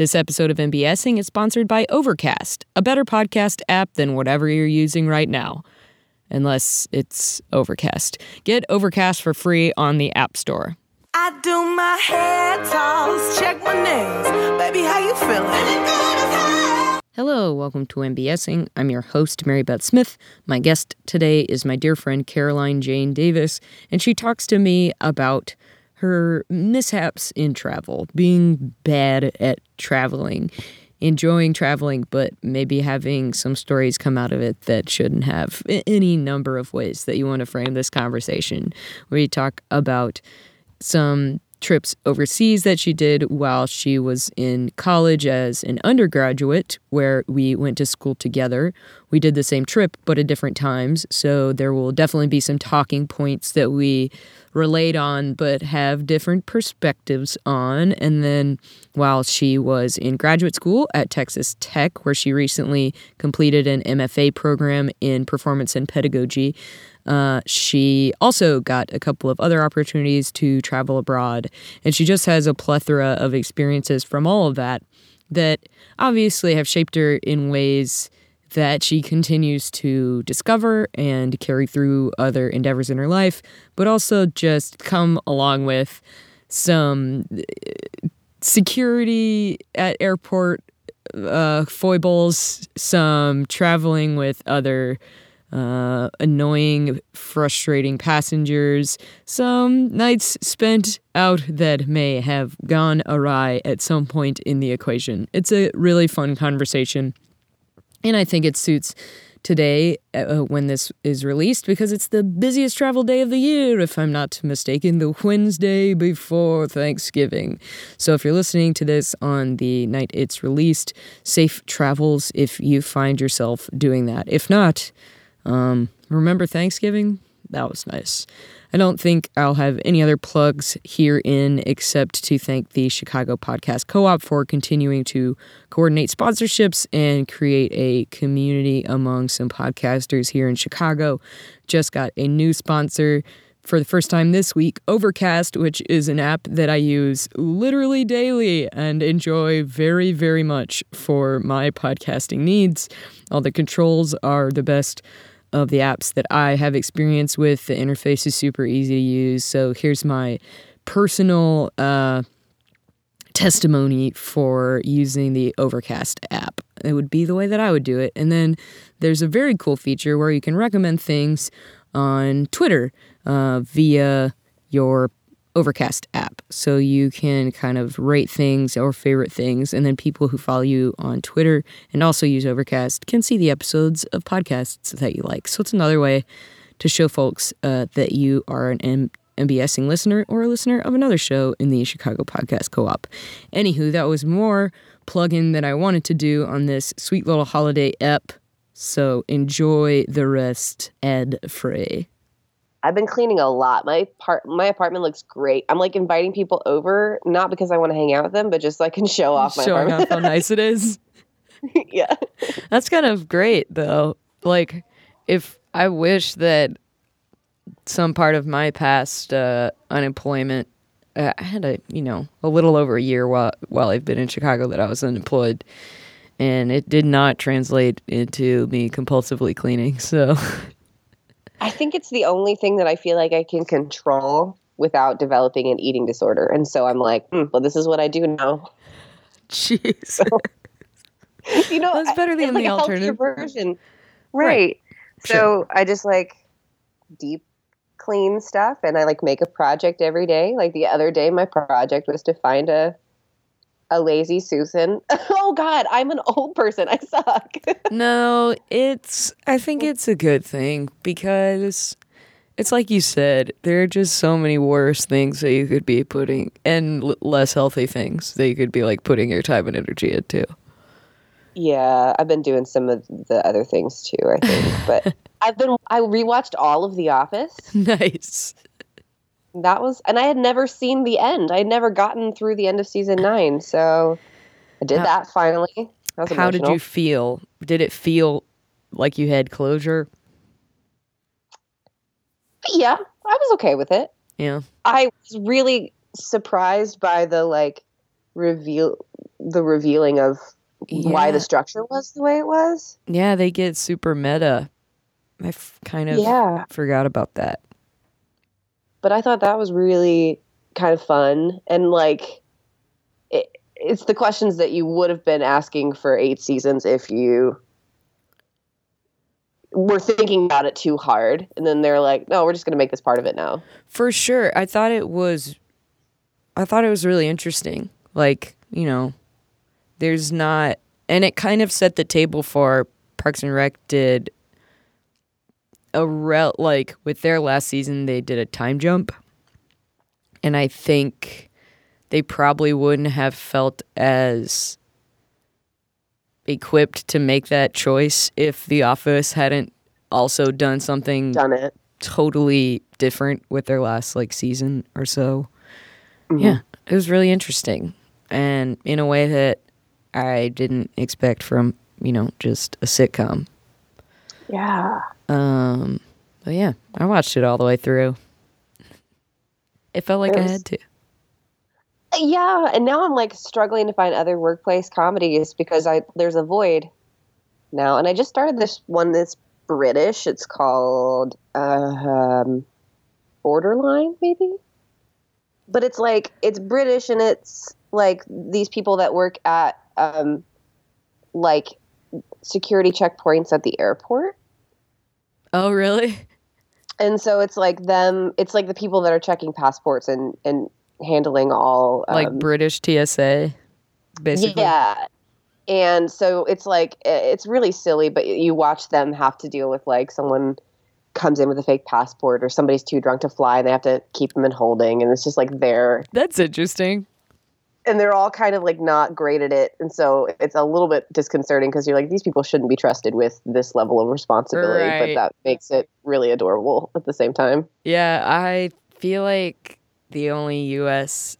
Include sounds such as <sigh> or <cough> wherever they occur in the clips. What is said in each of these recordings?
This episode of MBSing is sponsored by Overcast, a better podcast app than whatever you're using right now. Unless it's Overcast. Get Overcast for free on the App Store. I do my hair toss, check my nails. Baby, how you feeling? Hello, welcome to MBSing. I'm your host, Mary Beth Smith. My guest today is my dear friend Caroline Jane Davis, and she talks to me about her mishaps in travel, being bad at traveling, enjoying traveling, but maybe having some stories come out of it that shouldn't have. Any number of ways that you want to frame this conversation. We talk about some trips overseas that she did while she was in college as an undergraduate, where we went to school together. We did the same trip, but at different times. So there will definitely be some talking points that we relate on, but have different perspectives on. And then while she was in graduate school at Texas Tech, where she recently completed an MFA program in performance and pedagogy, uh, she also got a couple of other opportunities to travel abroad. And she just has a plethora of experiences from all of that that obviously have shaped her in ways that she continues to discover and carry through other endeavors in her life, but also just come along with some uh, security at airport uh, foibles, some traveling with other uh, annoying, frustrating passengers, some nights spent out that may have gone awry at some point in the equation. It's a really fun conversation. And I think it suits today uh, when this is released because it's the busiest travel day of the year, if I'm not mistaken, the Wednesday before Thanksgiving. So if you're listening to this on the night it's released, safe travels if you find yourself doing that. If not, um, remember Thanksgiving? That was nice. I don't think I'll have any other plugs here in except to thank the Chicago Podcast Co op for continuing to coordinate sponsorships and create a community among some podcasters here in Chicago. Just got a new sponsor for the first time this week, Overcast, which is an app that I use literally daily and enjoy very, very much for my podcasting needs. All the controls are the best of the apps that I have experience with. The interface is super easy to use. So here's my personal uh, testimony for using the Overcast app. It would be the way that I would do it. And then there's a very cool feature where you can recommend things on Twitter uh, via your Overcast app. So you can kind of rate things or favorite things, and then people who follow you on Twitter and also use Overcast can see the episodes of podcasts that you like. So it's another way to show folks uh, that you are an M- MBSing listener or a listener of another show in the Chicago Podcast Co op. Anywho, that was more plug-in than I wanted to do on this sweet little holiday ep. So enjoy the rest, Ed Frey. I've been cleaning a lot. My part my apartment looks great. I'm like inviting people over, not because I want to hang out with them, but just so I can show off my Showing apartment. off how nice it is. <laughs> <laughs> yeah. That's kind of great though. Like if I wish that some part of my past uh, unemployment uh, I had a, you know, a little over a year while while I've been in Chicago that I was unemployed and it did not translate into me compulsively cleaning. So <laughs> I think it's the only thing that I feel like I can control without developing an eating disorder. And so I'm like, hmm, well, this is what I do now. jeez. So, You know, That's better than like the alternative. version, Right. right? So Sure. I just like deep clean stuff, and I like make a project every day. Like the other day, my project was to find a a lazy Susan. <laughs> oh God, I'm an old person. I suck. <laughs> No, it's I think it's a good thing because it's like you said, there are just so many worse things that you could be putting and l- less healthy things that you could be like putting your time and energy into. Yeah, I've been doing some of the other things too, I think. But <laughs> I've been I rewatched all of The Office. nice. That was and I had never seen the end. I had never gotten through the end of season 9, so I did How- that finally. That How did you feel? Did it feel like you had closure? Yeah, I was okay with it. Yeah. I was really surprised by the like reveal the revealing of why the structure was the way it was. Yeah, they get super meta. I f- kind of Yeah. forgot about that. But I thought that was really kind of fun and like it, it's the questions that you would have been asking for eight seasons if you were thinking about it too hard and then they're like no we're just going to make this part of it now For sure. I thought it was I thought it was really interesting. Like, you know, there's not and it kind of set the table for Parks and Rec did a rel like with their last season they did a time jump. And I think they probably wouldn't have felt as equipped to make that choice if The Office hadn't also done something done it totally different with their last like season or so. Mhm. Yeah, it was really interesting and in a way that I didn't expect from, you know, just a sitcom. Yeah Um, but yeah, I watched it all the way through. It felt like It I had to. yeah and now i'm like struggling to find other workplace comedies because i there's a void now and i just started this one that's british it's called um borderline maybe but it's like it's british and it's like these people that work at um like security checkpoints at the airport Oh, really? and so it's like them it's like the people that are checking passports and and handling all Like um, British TSA, basically. Yeah. And so it's like it's really silly, but you watch them have to deal with like someone comes in with a fake passport or somebody's too drunk to fly and they have to keep them in holding and it's just like they're That's interesting. And they're all kind of like not great at it. And so it's a little bit disconcerting because you're like these people shouldn't be trusted with this level of responsibility Right. but that makes it really adorable at the same time. Yeah, I feel like the only US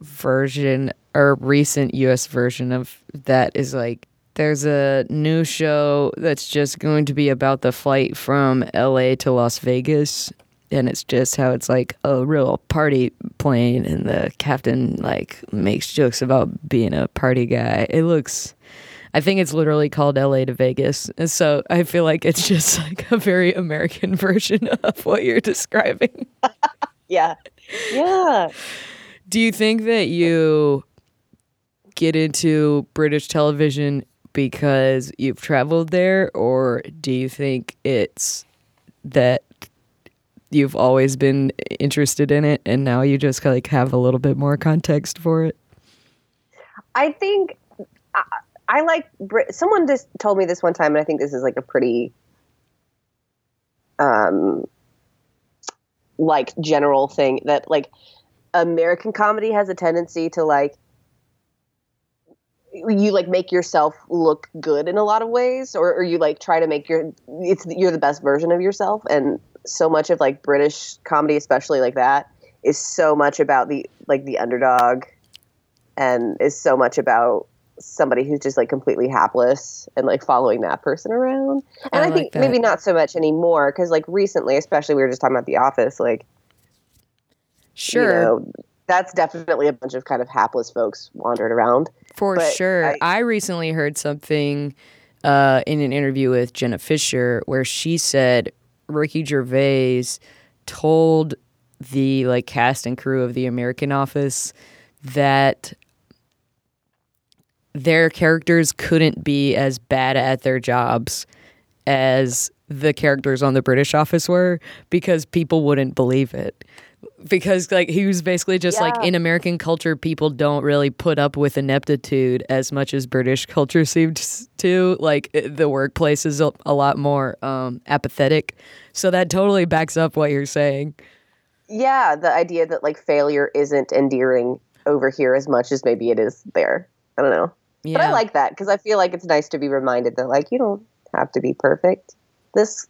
version or recent US version of that is like there's a new show that's just going to be about the flight from LA to Las Vegas and it's just how it's like a real party plane and the captain like makes jokes about being a party guy. It looks I think it's literally called LA to Vegas. And so I feel like it's just <laughs> like a very American <laughs> version of what you're describing. <laughs> yeah yeah Do you think that you get into British television because you've traveled there, or do you think it's that you've always been interested in it and now you just like have a little bit more context for it? I think I, I like someone just told me this one time, and I think this is like a pretty um like general thing that like American comedy has a tendency to like you like make yourself look good in a lot of ways or, or you like try to make your it's you're the best version of yourself and so much of like british comedy especially like that is so much about the like the underdog and is so much about somebody who's just like completely hapless and like following that person around and I i, like think that. maybe not so much anymore because like recently especially we were just talking about the office like Sure, you know, that's definitely a bunch of kind of hapless folks wandered around for but sure. I- I, recently heard something uh, in an interview with Jenna Fischer where she said Ricky Gervais told the like cast and crew of the American Office that their characters couldn't be as bad at their jobs as the characters on the British Office were because people wouldn't believe it. Because like he was basically just like in American culture, people don't really put up with ineptitude as much as British <laughs> culture seems to. Like the workplace is a, a lot more um, apathetic, so that totally backs up what you're saying. yeah the idea that like failure isn't endearing over here as much as maybe it is there. I don't know. Yeah, but i like that because i feel like it's nice to be reminded that like you don't have to be perfect. This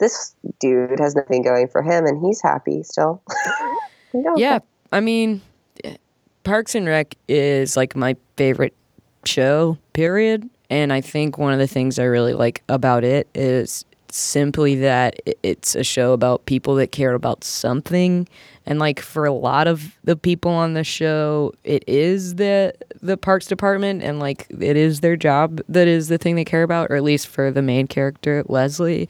this dude has nothing going for him and he's happy still <laughs> know, Yeah, I mean, Parks and Rec is like my favorite show, period. And I think one of the things I really like about it is simply that it's a show about people that care about something And like for a lot of the people on the show, it is the the parks department and like it is their job that is the thing they care about, or at least for the main character, Leslie.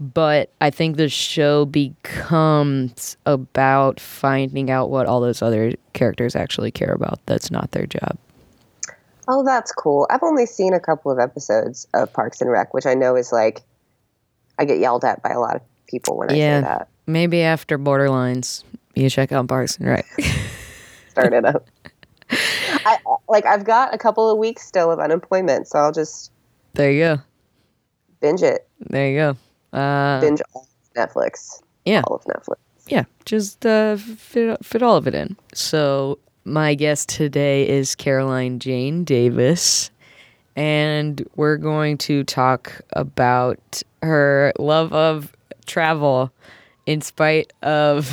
But I think the show becomes about finding out what all those other characters actually care about. That's not their job. Oh, that's cool. I've only seen a couple of episodes of Parks and Rec, which I know is like I get yelled at by a lot of people when I Yeah. say that. Maybe after Borderlines, you check out Parks and Rec. <laughs> Start it up. I, like I've got a couple of weeks still of unemployment, so I'll just there you go. binge it. There you go. Uh, Binge all of Netflix. Yeah. All of Netflix. yeah, just uh, fit fit all of it in. So my guest today is Caroline Jane Davis, and we're going to talk about her love of travel, in spite of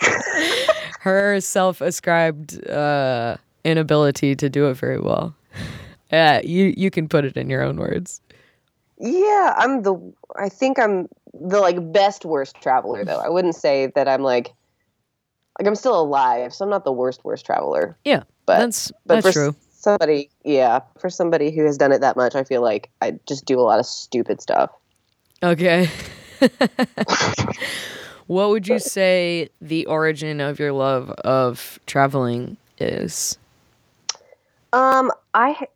<laughs> her self-ascribed uh, inability to do it very well. Yeah, you you can put it in your own words. Yeah, I'm the. I think I'm the like best worst traveler though. I wouldn't say that I'm like. Like I'm still alive, so I'm not the worst worst traveler. Yeah, But that's but that's for true. somebody, yeah, for somebody who has done it that much, I feel like I just do a lot of stupid stuff. Okay. <laughs> <laughs> what would you say the origin of your love of traveling is? Um, I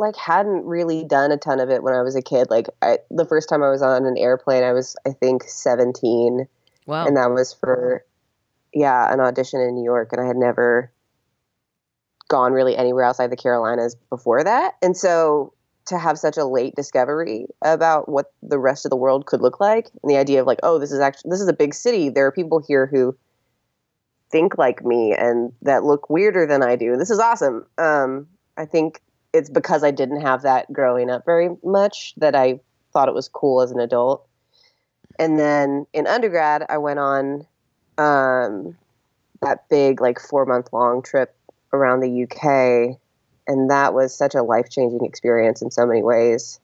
like hadn't really done a ton of it when I was a kid. Like I, the first time I was on an airplane, I was I think 17, Wow. and that was for yeah an audition in New York, and I had never gone really anywhere outside the Carolinas before that, and so to have such a late discovery about what the rest of the world could look like, and the idea of like, oh, this is actually this is a big city. There are people here who think like me and that look weirder than I do. This is awesome. Um, I think it's because I didn't have that growing up very much that I thought it was cool as an adult. And then in undergrad, I went on um, that big, like four month long trip around the UK. And that was such a life changing experience in so many ways.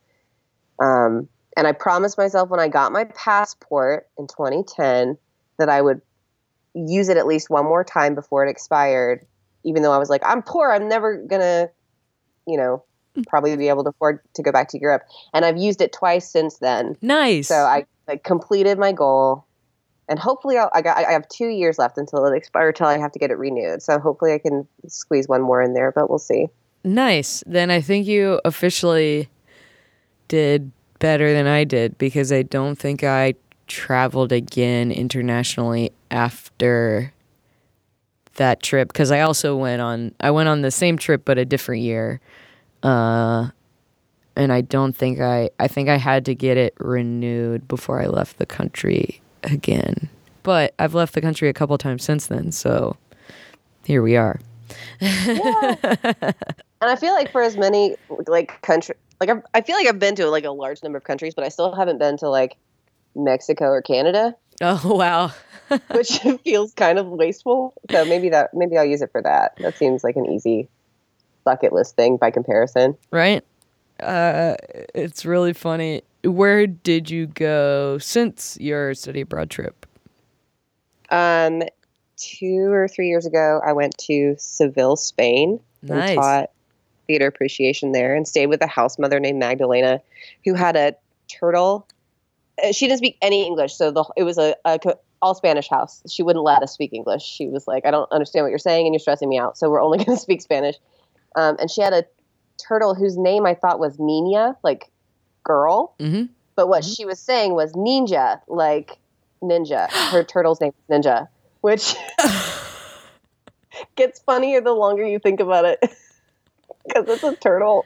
Um, and I promised myself when I got my passport in 2010 that I would use it at least one more time before it expired, even though I was like, I'm poor, I'm never gonna, you know, mm. probably be able to afford to go back to Europe. And I've used it twice since then. nice. So I like completed my goal, and hopefully I'll, I got I have two years left until it expires, until I have to get it renewed. So hopefully I can squeeze one more in there, but we'll see. nice. Then I think you officially did better than I did because I don't think I traveled again internationally after that trip because I also went on I went on the same trip but a different year. Uh and I don't think I I think I had to get it renewed before I left the country again. But I've left the country a couple times since then, so here we are. <laughs> And I feel like for as many like country, like I've, I feel like I've been to like a large number of countries, but I still haven't been to like Mexico or Canada, Oh <laughs> wow. which <laughs> feels kind of wasteful. So maybe that maybe I'll use it for that. That seems like an easy bucket list thing by comparison. right? Uh, it's really funny. Where did you go since your study abroad trip? Um, two or three years ago, I went to Seville, Spain, Nice. and taught theater appreciation there, and stayed with a house mother named Magdalena, who had a turtle. Uh, She didn't speak any English, so the it was a, a all Spanish house. She wouldn't let us speak English. She was like, "I don't understand what you're saying, and you're stressing me out. So we're only <laughs> going to speak Spanish." Um, and she had a turtle whose name I thought was Nina, like girl. Mhm. But what she was saying was ninja, like ninja. <gasps> Her turtle's name is Ninja, which <laughs> gets funnier the longer you think about it. <laughs> Because it's a turtle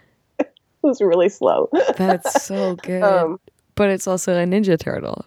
who's really slow. That's so good. Um, but it's also a ninja turtle.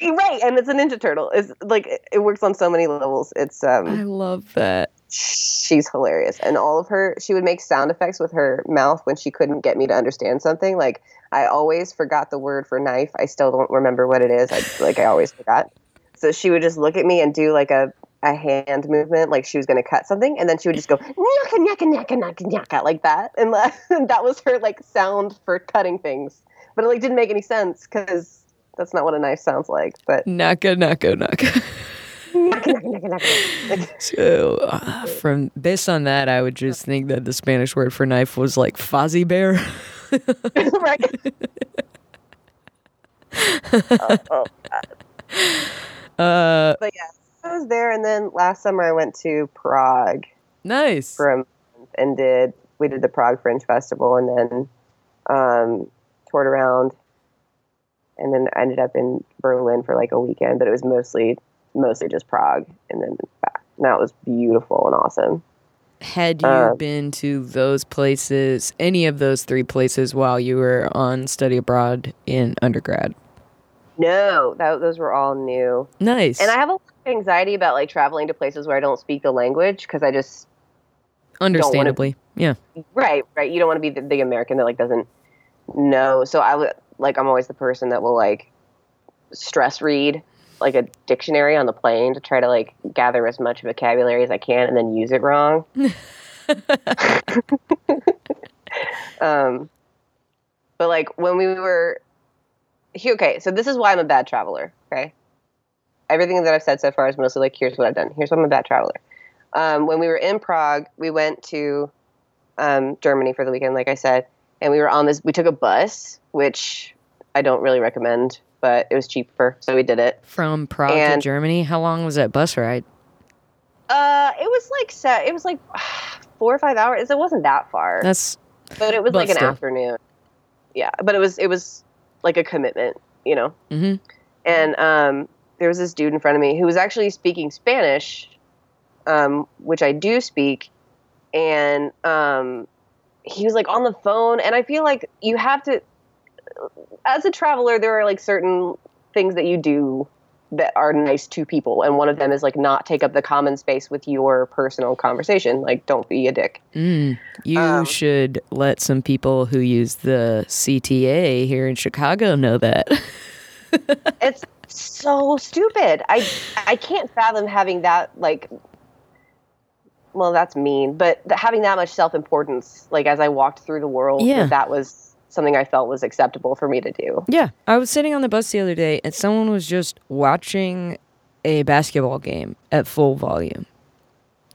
right, and it's a ninja turtle. It's like it, works on so many levels. It's I um, love that. she's hilarious, and all of her she would make sound effects with her mouth when she couldn't get me to understand something. Like I always forgot the word for knife. I still don't remember what it is. I like I always forgot. So she would just look at me and do like a a hand movement, like she was going to cut something, and then she would just go nyaka nyaka nyaka nyaka nyaka like that, and <laughs> that was her like sound for cutting things. But it like didn't make any sense because that's not what a knife sounds like. But Naka naka naka. So, uh, from based on that, I would just think that the Spanish word for knife was like fuzzy bear. <laughs> right. oh, <laughs> oh, Uh, but yeah, I was there, and then last summer I went to Prague nice. for a month and did we did the Prague Fringe Festival, and then um, toured around, and then I ended up in Berlin for like a weekend, but it was mostly mostly just Prague, and then back. And that was beautiful and awesome. Had you Um, been to those places, any of those three places, while you were on study abroad in undergrad? No, that, those were all new, Nice. and I have a lot of anxiety about like traveling to places where I don't speak the language because I just Understandably, yeah. Right, right. You don't want to be the, the American that like doesn't know. So I would like I'm always the person that will like stress read like a dictionary on the plane to try to like gather as much vocabulary as I can and then use it wrong. <laughs> um but like when we were okay, so this is why I'm a bad traveler, okay? Everything that I've said so far is mostly like here's what I've done. Here's why I'm a bad traveler. Um, when we were in Prague, we went to um, Germany for the weekend, like I said, and we were on this. We took a bus, which I don't really recommend, but it was cheaper, so we did it. From Prague And- to Germany, how long was that bus ride? Uh, it was like set. It was like <sighs> four or five hours. It wasn't that far, That's but it was like an afternoon. Yeah, but it was it was like a commitment, you know. hmm and um, there was this dude in front of me who was actually speaking Spanish, um, which I do speak, and um, he was like on the phone, and I feel like you have to, as a traveler, there are like certain things that you do that are nice to people, and one of them is like not take up the common space with your personal conversation. Like, don't be a dick. Mm. You Um, should let some people who use the CTA here in Chicago know that. <laughs> it's so stupid. I I can't fathom having that like. Well, that's mean, but th- having that much self importance, like as I walked through the world, Yeah. that, was something I felt was acceptable for me to do. yeah, I was sitting on the bus the other day and someone was just watching a basketball game at full volume.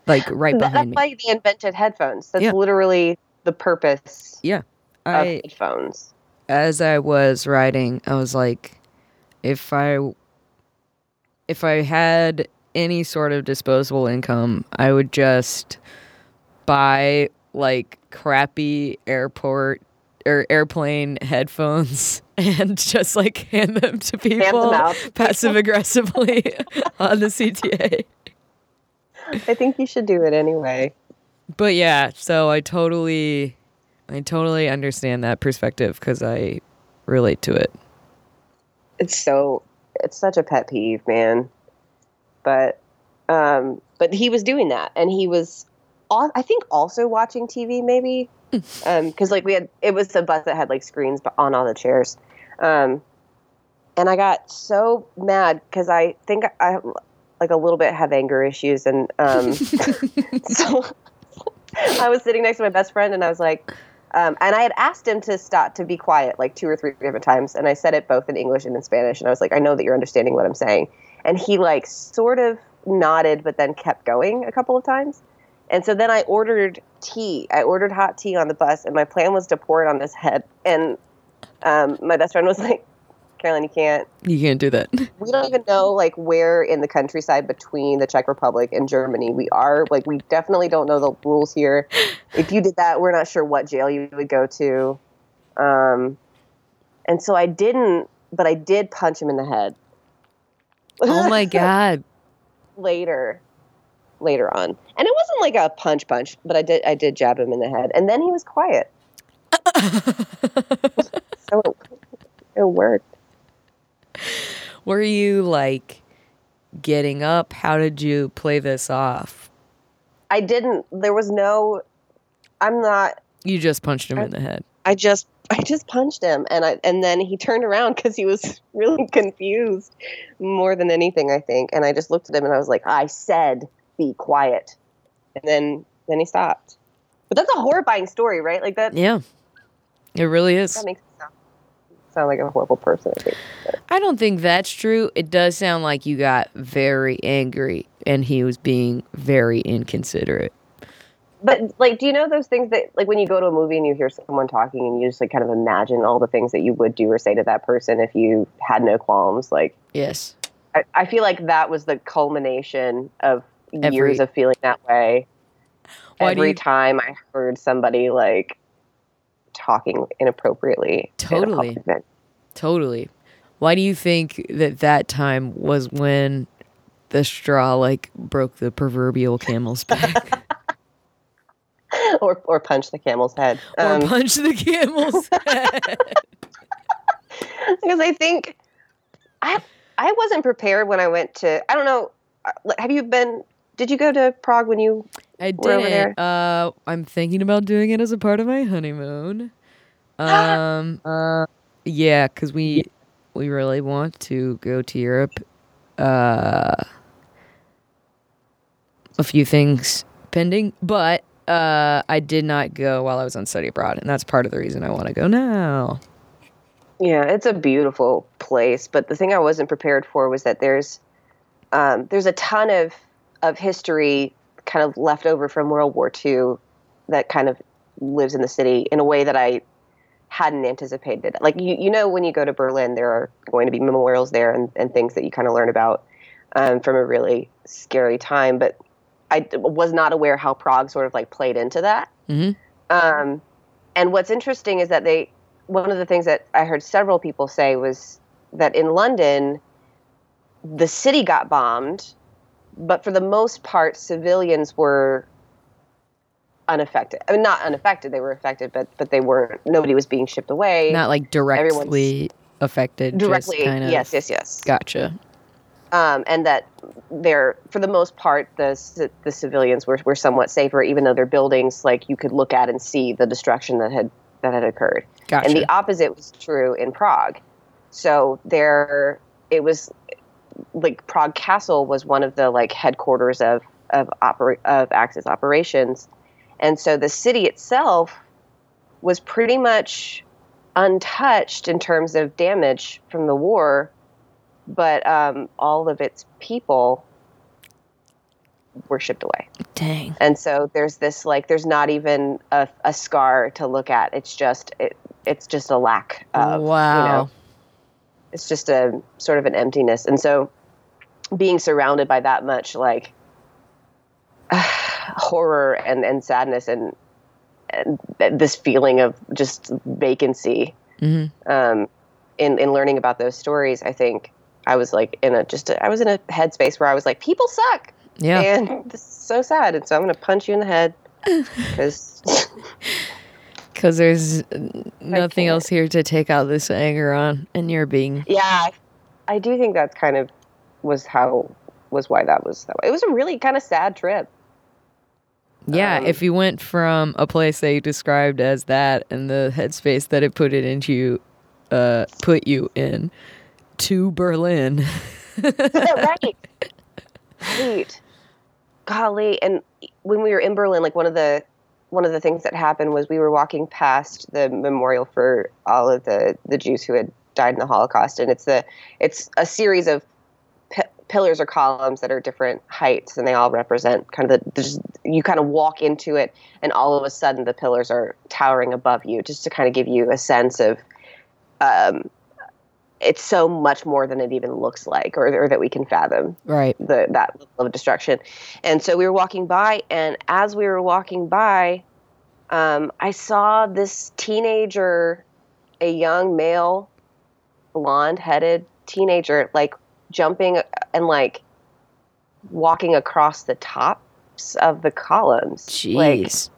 Like right behind that's me. why they invented headphones. That's Yeah. literally the purpose Yeah. of headphones. as I was riding, I was like, if I if I had any sort of disposable income, I would just buy like crappy airport or airplane headphones <laughs> and just like hand them to people passive aggressively <laughs> on the CTA. I think you should do it anyway. But yeah, so I totally I totally understand that perspective cuz I relate to it. it's so it's such a pet peeve man but um but he was doing that and he was i think also watching tv maybe <laughs> um because like we had it was the bus that had like screens on all the chairs um and i got so mad because i think i like a little bit have anger issues and um <laughs> so <laughs> i was sitting next to my best friend and i was like um, and I had asked him to stop to be quiet like two or three different times, and I said it both in English and in Spanish. And I was like, I know that you're understanding what I'm saying. And he like sort of nodded, but then kept going a couple of times. And so then I ordered tea. I ordered hot tea on the bus, and my plan was to pour it on his head. And um, my best friend was <laughs> like, Caroline, you can't. You can't do that. <laughs> We don't even know like where in the countryside between the Czech Republic and Germany we are. Like we definitely don't know the rules here. If you did that, we're not sure what jail you would go to. Um, and so I didn't, but I did punch him in the head. Oh my <laughs> god. later, later on, and it wasn't like a punch punch, but I did I did jab him in the head, and then he was quiet. <laughs> so it, it worked. Were you like getting up? How did you play this off? I didn't. There was no. I'm not. You just punched him in the head. I just <laughs> I just punched him and I and then he turned around because he was <laughs> really confused more than anything I think and I just looked at him and I was like I said be quiet and then then he stopped but that's a horrifying story right like that Yeah. It really is. that makes me sound sound like a horrible person. I think. I don't think that's true. It does sound like you got very angry and he was being very inconsiderate. But like, do you know those things that like when you go to a movie and you hear someone talking and you just like kind of imagine all the things that you would do or say to that person if you had no qualms? Like, Yes. I, I feel like that was the culmination of Every- years of feeling that way. Every you- time I heard somebody like talking inappropriately, Totally. event. Totally. Why do you think that that time was when the straw like broke the proverbial camel's back <laughs> <laughs> or or punch the camel's head. or Um, punched the camel's <laughs> head? because I think I I wasn't prepared when I went to I don't know. uh, Have you been? Did you go to Prague when you? I didn't. Uh, I'm thinking about doing it as a part of my honeymoon. <gasps> Um, uh, yeah, because we we really want to go to Europe. Uh, a few things pending, but uh, I did not go while I was on study abroad, and that's part of the reason I want to go now. Yeah, it's a beautiful place, but the thing I wasn't prepared for was that there's um, there's a ton of of history kind of left over from World War II that kind of lives in the city in a way that I hadn't anticipated. Like you, you know, when you go to Berlin, there are going to be memorials there and, and things that you kind of learn about um, from a really scary time. But I was not aware how Prague sort of like played into that. Mhm. Um, and what's interesting is that they, one of the things that I heard several people say was that in London, the city got bombed, but for the most part, civilians were unaffected. I mean, not unaffected; they were affected, but but they weren't. Nobody was being shipped away Not like directly affected. directly. Just kind of, Yes, yes, yes. Gotcha. Um, and that they're for the most part the the civilians were, were somewhat safer, even though their buildings like you could look at and see the destruction that had that had occurred. Gotcha. And the opposite was true in Prague. So there, it was like Prague Castle was one of the like headquarters of of opera, of Axis operations, and so the city itself was pretty much untouched in terms of damage from the war, but um, all of its people were shipped away. Dang. And so there's this like there's not even a, a scar to look at. It's just it, it's just a lack of wow. you know it's just a sort of an emptiness. And so being surrounded by that much like <sighs> horror and, and sadness and, and this feeling of just vacancy Mhm. um, in, in learning about those stories, I think I was like in a just a, I was in a headspace where I was like, people suck, Yeah. and <laughs> this is so sad, and so I'm gonna punch you in the head <laughs> because Because <laughs> there's nothing else here to take out this anger on, and you're being yeah, I do think that's kind of was how was why that was that way. It was a really kind of sad trip. yeah. Um, if you went from a place that you described as that and the headspace that it put it into you, uh, put you in, to Berlin. <laughs> right. Right. Golly, and when we were in Berlin, like one of the one of the things that happened was we were walking past the memorial for all of the the Jews who had died in the Holocaust, and it's the it's a series of p- pillars or columns that are different heights, and they all represent kind of the, the just, you kind of walk into it, and all of a sudden the pillars are towering above you, just to kind of give you a sense of um, it's so much more than it even looks like or, or that we can fathom right. the that level of destruction. And so we were walking by, and as we were walking by, um, I saw this teenager, a young male, blonde-headed teenager, like jumping and like walking across the tops of the columns, like Jeez.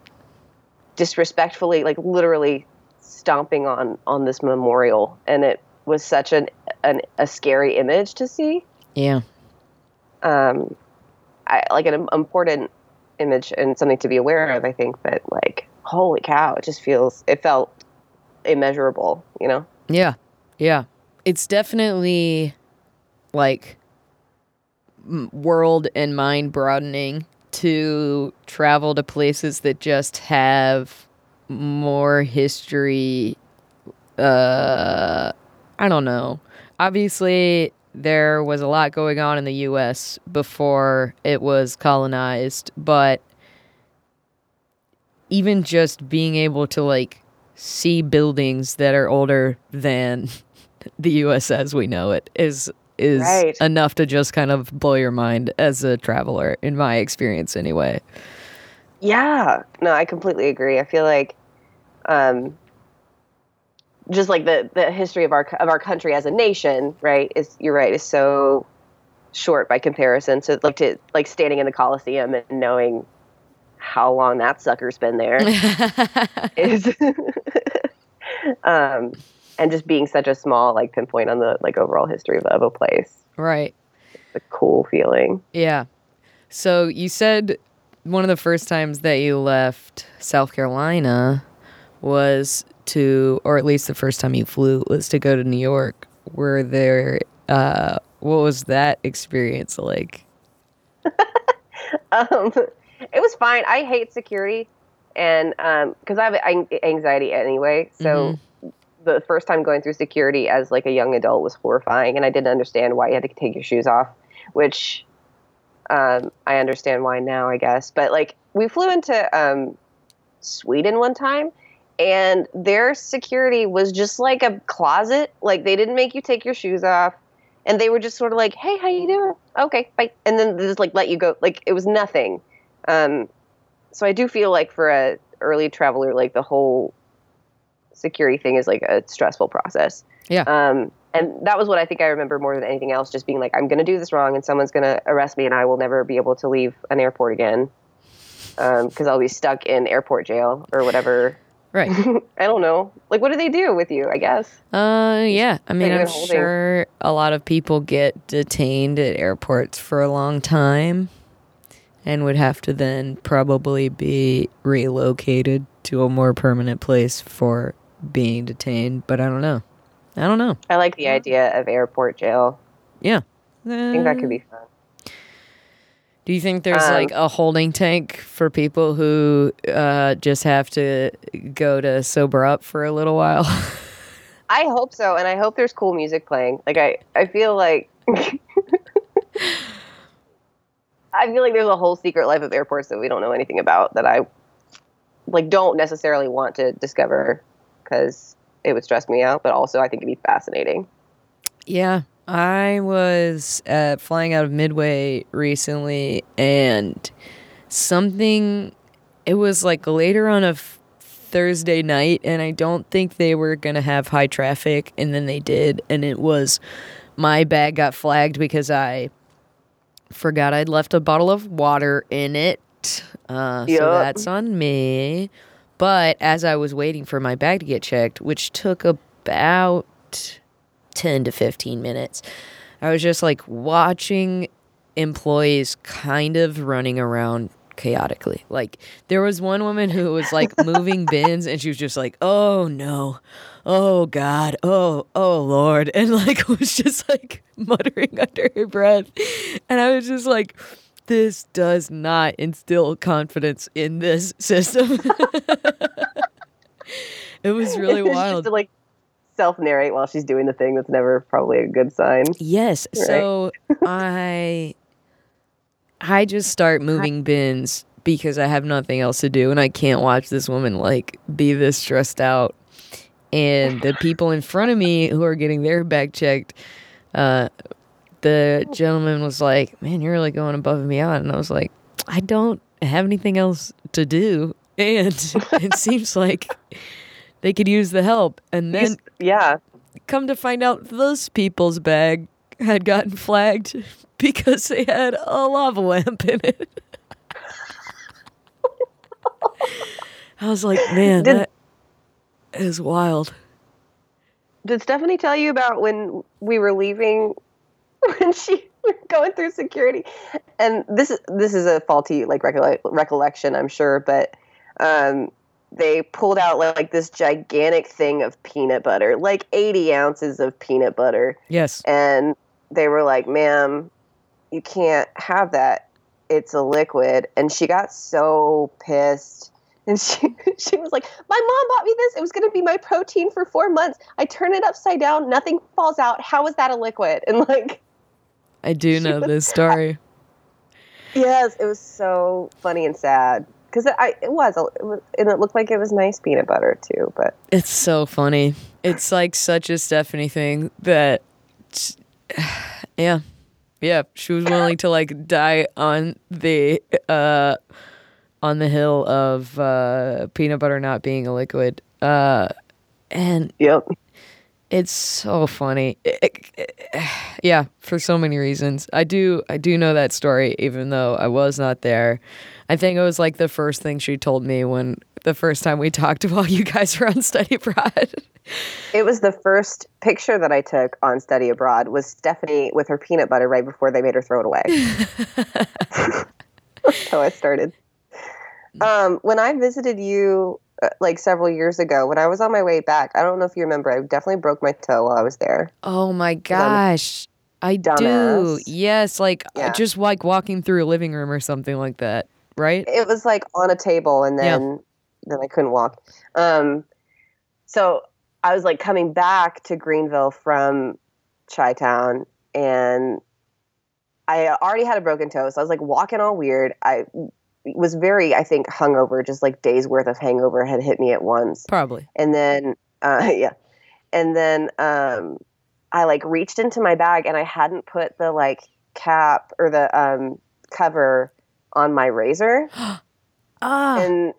disrespectfully, like literally stomping on on this memorial, and it was such an, an a scary image to see yeah. um, I, like an important image and something to be aware of. I think that like, holy cow, it just feels, it felt immeasurable, you know? Yeah. Yeah. It's definitely like world and mind broadening to travel to places that just have more history uh I don't know. Obviously, there was a lot going on in the US before it was colonized, but even just being able to like see buildings that are older than <laughs> the US as we know it is is Right. enough to just kind of blow your mind as a traveler in my experience anyway. Yeah, no, I completely agree. I feel like, um, just like the the history of our of our country as a nation, right? Is you're right is so short by comparison. So like to like standing in the Coliseum and knowing how long that sucker's been there <laughs> is, <laughs> um, and just being such a small like pinpoint on the like overall history of, of a place. right. It's a cool feeling. Yeah. So you said one of the first times that you left South Carolina was to, or at least the first time you flew was to go to New York. Were there, uh, what was that experience like? <laughs> um, it was fine. I hate security, and because I have anxiety anyway, so the first time going through security as like a young adult was horrifying, and I didn't understand why you had to take your shoes off, which um, I understand why now, I guess. But like we flew into um, Sweden one time. And their security was just like a closet. Like they didn't make you take your shoes off and they were just sort of like, "Hey, how you doing? Okay, bye," and then they just like let you go. Like it was nothing. Um, so I do feel like for a early traveler, like the whole security thing is like a stressful process. Yeah. Um, and that was what I think I remember more than anything else. Just being like, I'm going to do this wrong, and someone's going to arrest me, and I will never be able to leave an airport again because I'll be stuck in airport jail or whatever. Right. <laughs> I don't know. Like, what do they do with you? I guess. Uh, yeah. I mean, I'm holding. sure a lot of people get detained at airports for a long time and would have to then probably be relocated to a more permanent place for being detained. But I don't know. I don't know. I like the idea of airport jail. Yeah. I think that could be fun. Do you think there's Um, like a holding tank for people who uh, just have to go to sober up for a little while? <laughs> I hope so, and I hope there's cool music playing. Like I, I feel like <laughs> I feel like there's a whole secret life of airports that we don't know anything about that I like don't necessarily want to discover because it would stress me out, but also I think it'd be fascinating. Yeah, I was uh, flying out of Midway recently, and something. It was like later on a f- Thursday night, and I don't think they were gonna have high traffic, and then they did, and it was my bag got flagged because I forgot I'd left a bottle of water in it. Uh, So that's on me. But as I was waiting for my bag to get checked, which took about 10 to 15 minutes. I was just like watching employees kind of running around chaotically. Like there was one woman who was like <laughs> moving bins and she was just like, "Oh no. Oh god. Oh, oh lord." <laughs> And like was just like muttering <laughs> under her breath. And I was just like this does not instill confidence in this system. it was really wild. like self narrate while she's doing the thing that's never probably a good sign. Yes. Right. So <laughs> I I just start moving bins because I have nothing else to do and I can't watch this woman like be this stressed out. And the people in front of me who are getting their back checked, uh the gentleman was like, Man, you're really going above and beyond and I was like, I don't have anything else to do and <laughs> it seems like they could use the help. And then yeah. come to find out those people's bag had gotten flagged <laughs> because they had a lava lamp in it. I was like, man, Did- that is wild. Did Stephanie tell you about when we were leaving <laughs> when she were going through security? And this is this is a faulty like recolle- recollection, I'm sure, but um, they pulled out like this gigantic thing of peanut butter, like 80 ounces of peanut butter, Yes. and they were like, "Ma'am, you can't have that. It's a liquid." And she got so pissed. And <laughs> she she was like, My mom bought me this. It was gonna be my protein for four months. I turn it upside down, nothing falls out. How is that a liquid? And like I do know this story. <laughs> Yes, it was so funny and sad. Because it, I, it was, it was, and it looked like it was nice peanut butter too. But It's so funny. It's like such a Stephanie thing that, <sighs> yeah, yeah. She was willing to like die on the uh on the hill of uh peanut butter not being a liquid. Uh, and yep, it's so funny. It- it- <sighs> yeah, for so many reasons. I do I do know that story even though I was not there. I think it was like the first thing she told me when the first time we <laughs> talked while you guys were on study abroad. it was the first picture that I took on study abroad was Stephanie with her peanut butter right before they made her throw it away. <laughs> That's how I started. Um, when I visited you uh, like several years ago, when I was on my way back, I don't know if you remember, I definitely broke my toe while I was there. Oh my gosh. I do. Yes, like uh, Yeah. just like walking through a living room or something like that, right? it was like on a table and Yeah. then then I couldn't walk. Um so I was like coming back to Greenville from Chi Town and I already had a broken toe, so I was like walking all weird. I was very, I think, hungover, just like days worth of hangover had hit me at once. Probably. And then, uh, <laughs> yeah. And then um, I like reached into my bag and I hadn't put the like cap or the um, cover on my razor. <gasps> Ah. And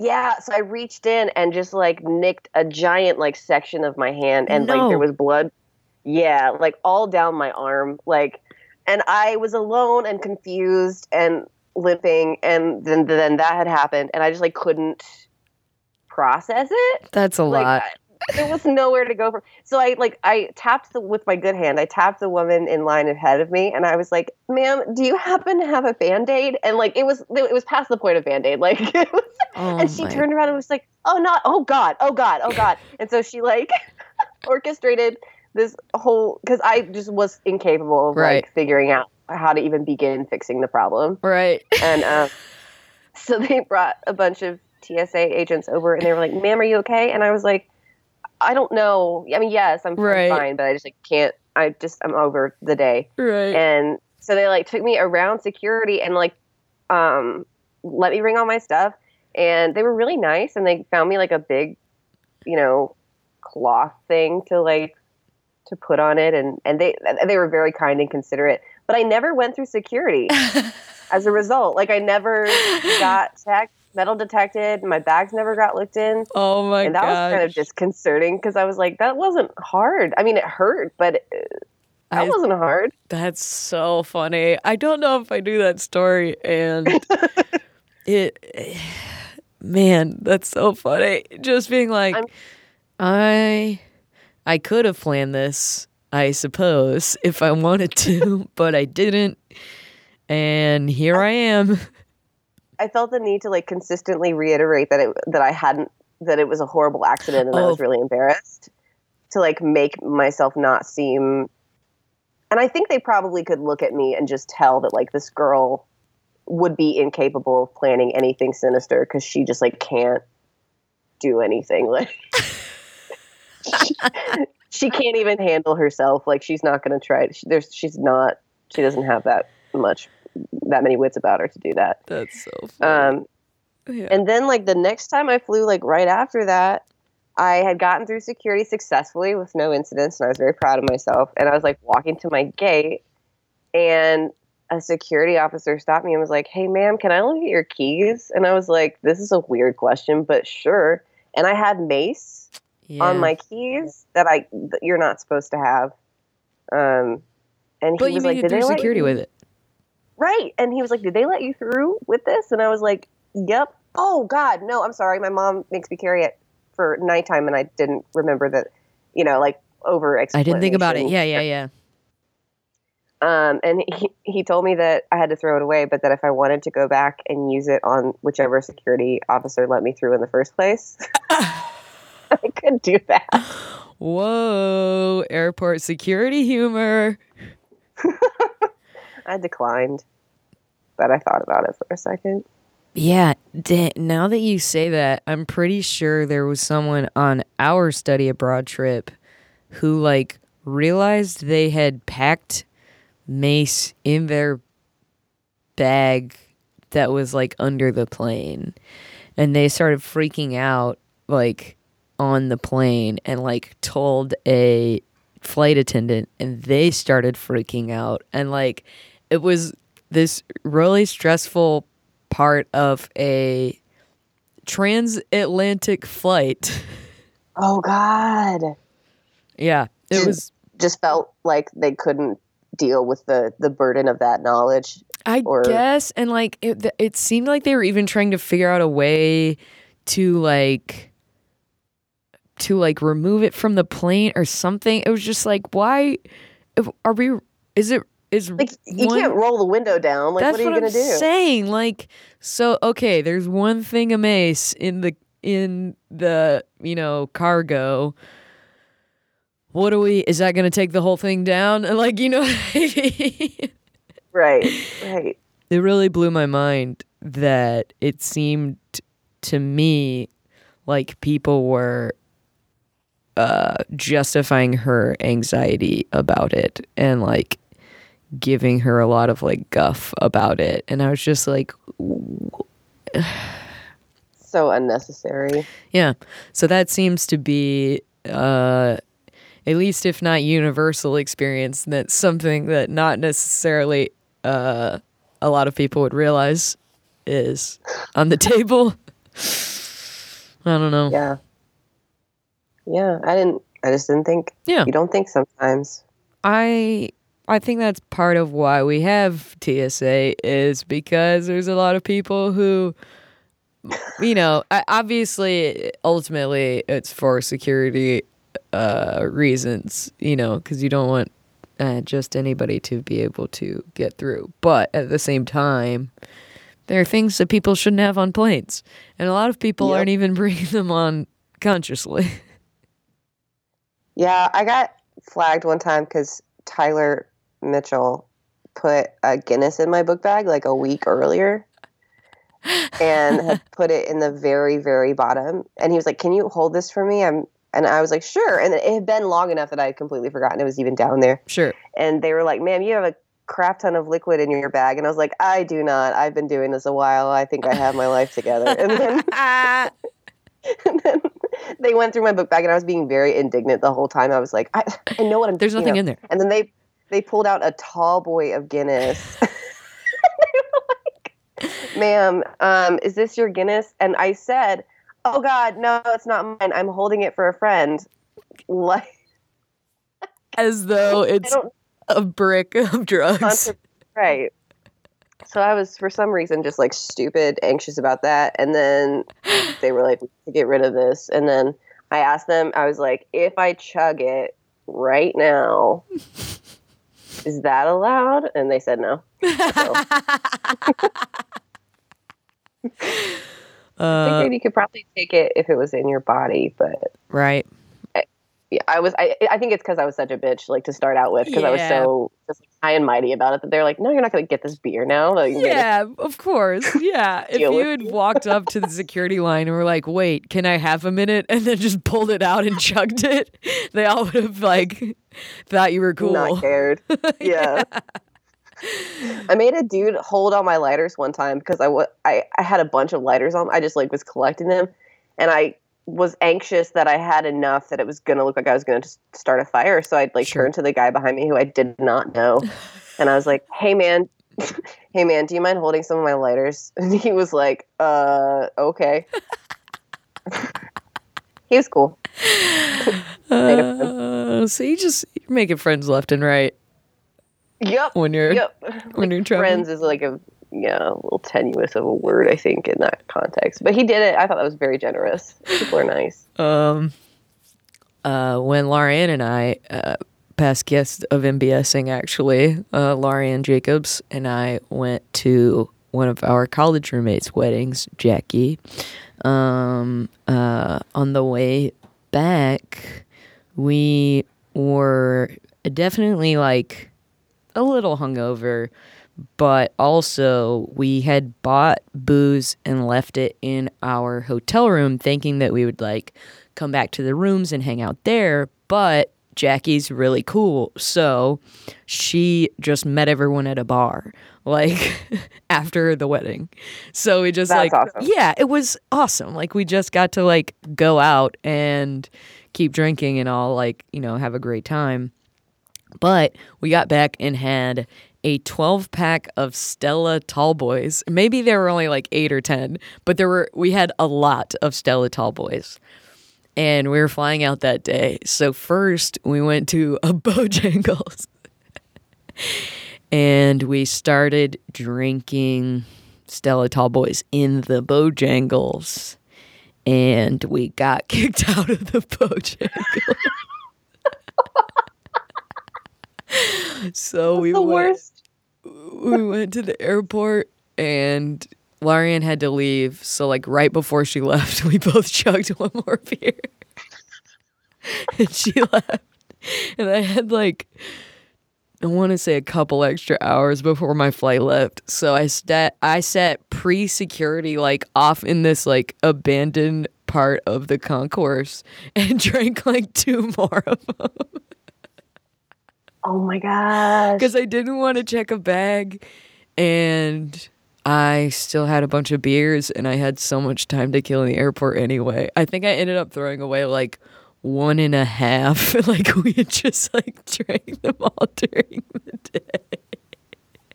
yeah, so I reached in and just like nicked a giant like section of my hand and like there was blood. Yeah, like all down my arm. Like, and I was alone and confused and limping. And then, then that had happened and I just like couldn't process it That's a like lot. There was nowhere to go from so i like i tapped the with my good hand i tapped the woman in line ahead of me and i was like ma'am do you happen to have a band-aid and like it was it was past the point of band-aid like <laughs> it was, Oh and she my- turned around and was like oh not oh god oh god oh god <laughs> and so she like <laughs> orchestrated this whole because i just was incapable of Right. like figuring out how to even begin fixing the problem Right. and um, so they brought a bunch of TSA agents over, and they were like, "Ma'am, are you okay?" And I was like, "I don't know. I mean, yes, I'm, I'm Right. fine, but I just like can't. I just I'm over the day." Right. And so they like took me around security and like um, let me bring all my stuff, and they were really nice, and they found me like a big, you know, cloth thing to like to put on it, and and they they were very kind and considerate. But I never went through security <laughs> as a result. Like I never <laughs> got checked, metal detected. My bags never got looked in, oh my god! and that was kind of disconcerting because I was like, that wasn't hard. I mean, it hurt, but uh, that I- wasn't hard. That's so funny. I don't know if I knew that story and <laughs> it man, that's so funny. Just being like I'm- I I could have planned this, I suppose, if I wanted to, <laughs> but I didn't. And here I am. I felt the need to like consistently reiterate that it that I hadn't that it was a horrible accident, and I was Oh. really embarrassed to like make myself not seem. And I think they probably could look at me and just tell that like this girl would be incapable of planning anything sinister because she just like can't do anything <laughs> like she, she can't even handle herself like she's not going to try she, there's she's not she doesn't have that much that many wits about her to do that That's so funny. um yeah. and then like the next time I flew, like right after that, I had gotten through security successfully with no incidents, and I was very proud of myself. And I was like walking to my gate, and a security officer stopped me and was like, "Hey, ma'am, can I look at your keys?" And I was like, "This is a weird question, but sure." And I had mace yeah. on my keys that I that you're not supposed to have. Um, and he But you was made like, "Did they security with it. Right. And he was like, Did they let you through with this? And I was like, Yep. Oh, God. No, I'm sorry. My mom makes me carry it for nighttime, and I didn't remember that, you know, like over I didn't think about it. Yeah, yeah, yeah. Um, and he, he told me that I had to throw it away, but that if I wanted to go back and use it on whichever security officer let me through in the first place, <laughs> <sighs> I could do that. Whoa, airport security humor. <laughs> I declined, but I thought about it for a second. Yeah, now that you say that, I'm pretty sure there was someone on our study abroad trip who like realized they had packed mace in their bag that was like under the plane and they started freaking out like on the plane and like told a flight attendant and they started freaking out and like it was this really stressful part of a transatlantic flight. Oh God. Yeah, it was Just felt like they couldn't deal with the the burden of that knowledge. I or- guess and like it it seemed like they were even trying to figure out a way to like to like remove it from the plane or something. It was just like why are we is it is Like you one- can't roll the window down. Like That's what are you what gonna I'm do? saying. Like, so okay, there's one thing a mace in the in the you know cargo. What do we? Is that going to take the whole thing down? <laughs> Like, you know, Right. <laughs> Right. It really blew my mind that it seemed to me like people were uh justifying her anxiety about it and like giving her a lot of like guff about it and i was just like <sighs> So unnecessary. Yeah. So that seems to be uh at least if not universal experience that's something that not necessarily uh a lot of people would realize is on the <laughs> table. I don't know. Yeah. Yeah. I didn't I just didn't think Yeah. you don't think sometimes. I I think that's part of why we have TSA is because there's a lot of people who you know, obviously ultimately it's for security uh reasons, you know, cuz you don't want uh, just anybody to be able to get through. But at the same time, there are things that people shouldn't have on planes. And a lot of people Yep. aren't even <laughs> bringing them on consciously. Yeah, I got flagged one time because Tyler Mitchell put a Guinness in my book bag like a week earlier and had <laughs> put it in the very, very bottom. And he was like, Can you hold this for me? I'm and I was like, Sure. And it had been long enough that I had completely forgotten it was even down there. sure. And they were like, Ma'am, you have a crap ton of liquid in your bag. And I was like, I do not. I've been doing this a while. I think I have my life together. And then <laughs> <laughs> and then they went through my book bag and I was being very indignant the whole time. I was like, I, I know what I'm There's nothing know. in there. And then they they pulled out a tall boy of Guinness. they were like, ma'am, um, is this your Guinness? And I said, Oh God, no, it's not mine. I'm holding it for a friend. Like <laughs> As though it's a brick of drugs. right. So I was for some reason just like stupid, anxious about that. And then <sighs> they were like, to get rid of this. And then I asked them, I was like, if I chug it right now, <laughs> is that allowed? And they said no. <laughs> So I Uh, figured you could probably take it if it was in your body, but right. Yeah, I was. I, I think it's because I was such a bitch, like to start out with, because I was so just high and mighty about it that they're like, no, you're not going to get this beer now. Like, Yeah, of course. Yeah. <laughs> if you had walked up to the security line and were like, wait, can I have a minute? <laughs> And then just pulled it out and chugged it, they all would have like thought you were cool. not cared. <laughs> yeah. I made a dude hold all my lighters one time because I wa- I I had a bunch of lighters on. I just like was collecting them, and I was anxious that I had enough that it was gonna look like I was gonna just start a fire. So I'd like Sure. turn to the guy behind me who I did not know, <laughs> and I was like, "Hey man, <laughs> hey man, do you mind holding some of my lighters?" <laughs> And he was like, "Uh, okay." he was cool. Uh, so you just you're making friends left and right Yep. when you're Yep. when you're traveling. friends is like a yeah, a little tenuous of a word, I think, in that context. But he did it. I thought that was very generous. People are nice. Um, uh, when Larianne and I, uh, past guests of MBSing actually, uh, Jacobs and I went to one of our college roommates' weddings, Jackie. Um, uh, on the way back, we were definitely like a little hungover, but also we had bought booze and left it in our hotel room thinking that we would like come back to the rooms and hang out there, but Jackie's really cool. So she just met everyone at a bar <laughs> like after the wedding. So we just That's like awesome. yeah, it was awesome. Like we just got to like go out and keep drinking and all like, you know, have a great time. But we got back and had a 12 pack of Stella Tall Boys. Maybe there were only like 8 or 10, but there were we had a lot of Stella Tall Boys and we were flying out that day. So first we went to <laughs> a Bojangles and we started drinking Stella Tall Boys in the Bojangles. And we got <laughs> kicked out of the Bojangles. <laughs> so we the went, worst. we went to the airport and Larian had to leave. So like right before she left, <laughs> we both chugged one more beer. <laughs> and she left. And I had like I want to say a couple extra hours before my flight left. So I sat I sat pre-security like off in this like abandoned part of the concourse and <laughs> drank like two more of them Oh my gosh. because I didn't want to check a bag and I still had a bunch of beers and I had so much time to kill in the airport anyway. I think I ended up throwing away like one and a half. <laughs> like we had just like drank them all <laughs> during the day.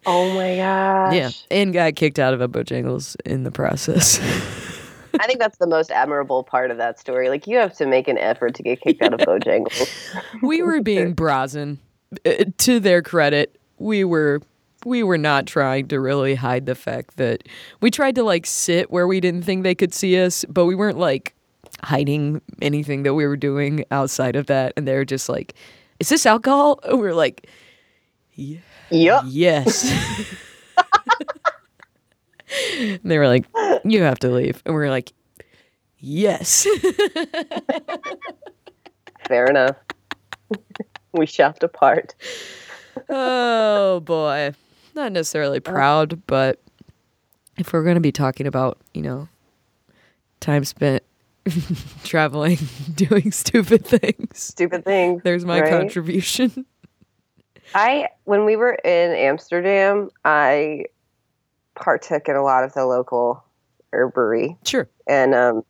Oh my gosh. Yeah. And got kicked out of a Bojangles in the process. <laughs> I think that's the most admirable part of that story. Like you have to make an effort to get kicked out of Bojangles. we were being brazen. Uh, To their credit, we were we were not trying to really hide the fact that we tried to like sit where we didn't think they could see us, but we weren't like hiding anything that we were doing outside of that. And they were just like, "Is this alcohol?" <laughs> And we were like, Yep. "Yes." <laughs> and they were like, "You have to leave," and we were like, "Yes." <laughs> Fair enough. <laughs> we shoved apart. oh boy. Not necessarily proud, but if we're going to be talking about, you know, time spent <laughs> traveling, <laughs> doing stupid things, Stupid things. there's my right? contribution. I when we were in Amsterdam, I partook in a lot of the local herbery, Sure. and um,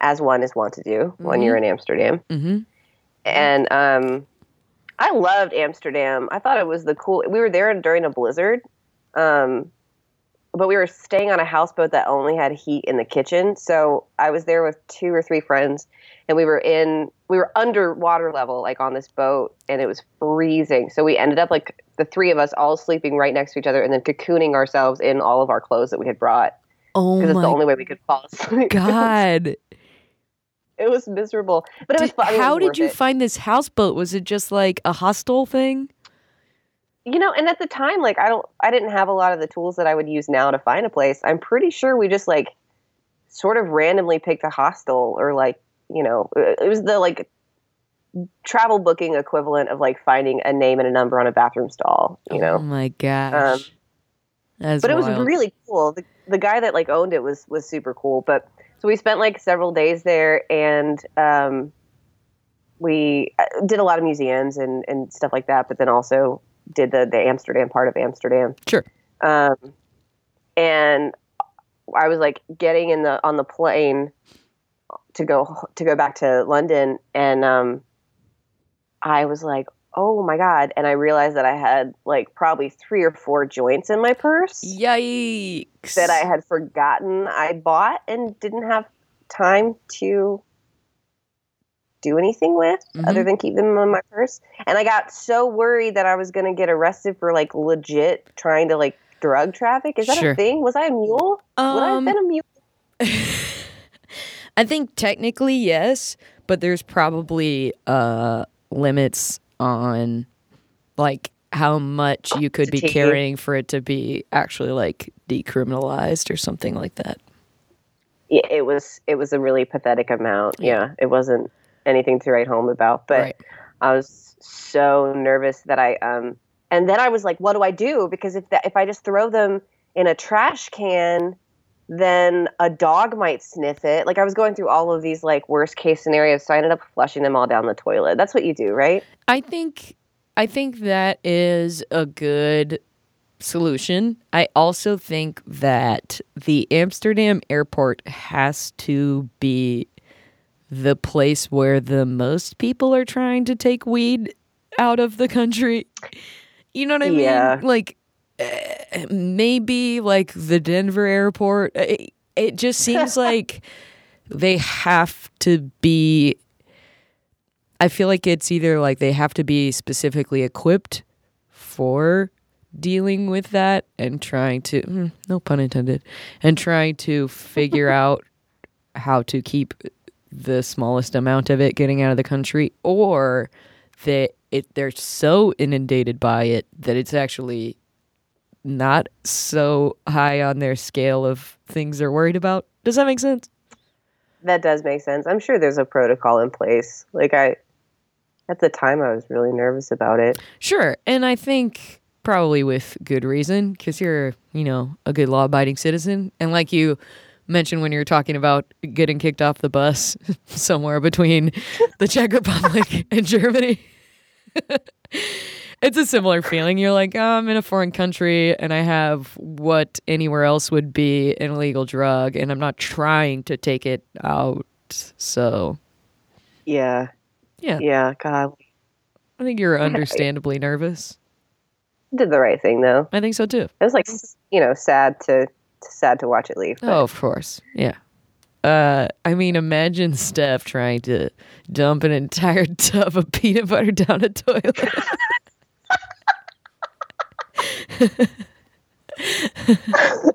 as one is wont to do when you're in Amsterdam. hmm And um, I loved Amsterdam. I thought it was the cool. We were there during a blizzard, um, but we were staying on a houseboat that only had heat in the kitchen. So I was there with two or three friends, and we were in we were under water level, like on this boat, and it was freezing. So we ended up like the three of us all sleeping right next to each other, and then cocooning ourselves in all of our clothes that we had brought Oh because it's the only way we could fall asleep. <laughs> god. It was miserable, but it was fun. I mean, it how was did you it. find this houseboat? Was it just like a hostel thing? you know and at the time like i don't i didn't have a lot of the tools that i would use now to find a place i'm pretty sure we just like sort of randomly picked a hostel or like you know it it was the like travel booking equivalent of like finding a name and a number on a bathroom stall you know? Oh my gosh. Um, That's but it was really cool the, the guy that like owned it was was super cool but so we spent like several days there and um we uh, did a lot of museums and and stuff like that but then also did the the amsterdam part of amsterdam Sure. um, and I was like getting in the on the plane to go to go back to London, and um, I was like, "Oh my god!" And I realized that I had like probably three or four joints in my purse Yikes. that I had forgotten I bought and didn't have time to do anything with other Mhm. than keep them in my purse. And I got so worried that I was going to get arrested for like legit trying to like drug traffic. Is that Sure. a thing? Was I a mule? Would I have Um, been a mule? <laughs> I think technically yes, but there's probably uh limits on like how much you could be carrying for it to be actually like decriminalized or something like that. Yeah, it was it was a really pathetic amount. Yeah, it wasn't anything to write home about, but right. I was so nervous that I um and then I was like, what do I do? Because if that, if I just throw them in a trash can, then a dog might sniff it. Like I was going through all of these like worst case scenarios, so I ended up flushing them all down the toilet. That's what you do, right? I think I think that is a good solution. I also think that the Amsterdam airport has to be the place where the most people are trying to take weed out of the country. You know what I Yeah. mean? Like maybe like the Denver airport. It, it just <laughs> seems like they have to be I feel like it's either like they have to be specifically equipped for dealing with that and trying to mm, no pun intended and trying to figure <laughs> out how to keep the smallest amount of it getting out of the country or that it they're so inundated by it that it's actually not so high on their scale of things they're worried about. Does that make sense? That does make sense. I'm sure there's a protocol in place. Like I, at the time, I was really nervous about it. Sure. And I think probably with good reason because you're, you know, a good law abiding citizen. And like you mentioned when you were talking about getting kicked off the bus <laughs> somewhere between the Czech Republic and Germany. <laughs> it's a similar feeling. You're like, oh, I'm in a foreign country and I have what anywhere else would be an illegal drug and I'm not trying to take it out. So, Yeah, yeah, yeah. God, I think you're understandably nervous. did the right thing though. I think so too. It was like, you know, sad to sad to watch it leave. but- Oh, of course. Yeah. Uh, I mean, imagine Steph trying to dump an entire <laughs> tub of peanut butter down a toilet. <laughs>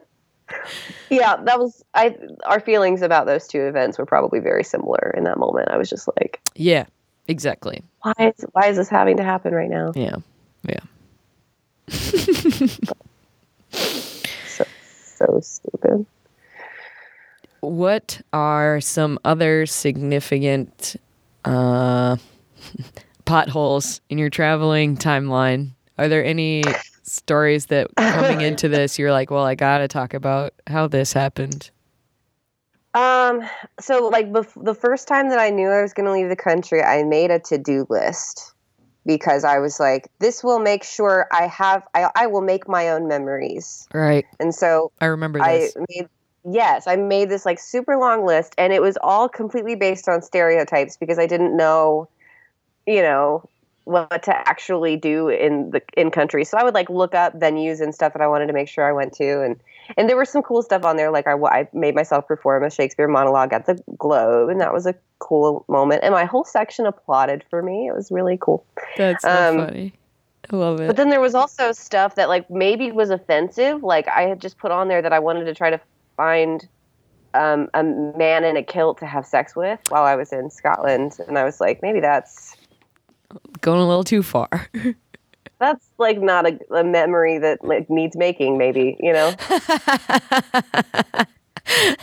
<laughs> Yeah, that was I. Our feelings about those two events were probably very similar in that moment. I was just like, yeah, exactly. why is why is this having to happen right now? Yeah. Yeah. <laughs> So so stupid. What are some other significant uh, <laughs> potholes in your traveling timeline? Are there any stories that <laughs> coming into this you're like, well, I got to talk about how this happened? Um. So like bef- the first time that I knew I was going to leave the country, I made a to do list because I was like, this will make sure I have I I will make my own memories. Right. And so I remember I this. made yes, I made this like super long list and it was all completely based on stereotypes because I didn't know, you know, what to actually do in the in country. So I would like look up venues and stuff that I wanted to make sure I went to and and there was some cool stuff on there like I, I made myself perform a Shakespeare monologue at the Globe and that was a cool moment and my whole section applauded for me. It was really cool. That's so um, funny. I love it. But then there was also stuff that like maybe was offensive. Like I had just put on there that I wanted to try to find um, a man in a kilt to have sex with while I was in Scotland, and I was like, maybe that's Going a little too far. <laughs> that's like not a, a memory that like needs making. Maybe you know, <laughs>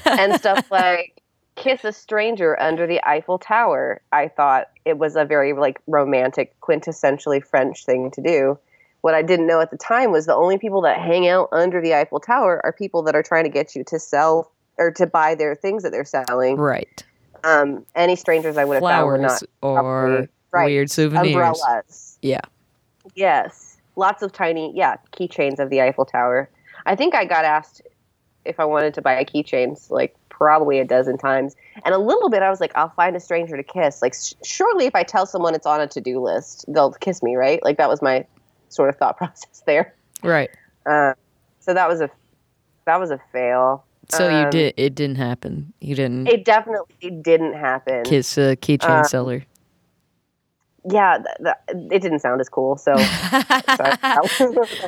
and stuff like kiss a stranger under the Eiffel Tower. I thought it was a very like romantic, quintessentially French thing to do. What I didn't know at the time was the only people that hang out under the Eiffel Tower are people that are trying to get you to sell or to buy their things that they're selling. right. Um, any strangers I would have found were Flowers not or right. weird souvenirs. umbrellas. Yeah. Yes, lots of tiny yeah keychains of the Eiffel Tower. I think I got asked if I wanted to buy keychains like probably a dozen times, and a little bit I was like, I'll find a stranger to kiss. Like, sh- surely if I tell someone it's on a to do list, they'll kiss me, right? Like that was my sort of thought <laughs> process there. Right. Uh, so that was a that was a fail. So you Um, did it didn't happen. You didn't It definitely didn't happen. kiss a keychain uh, seller. Yeah, th- th- it didn't sound as cool. So <laughs>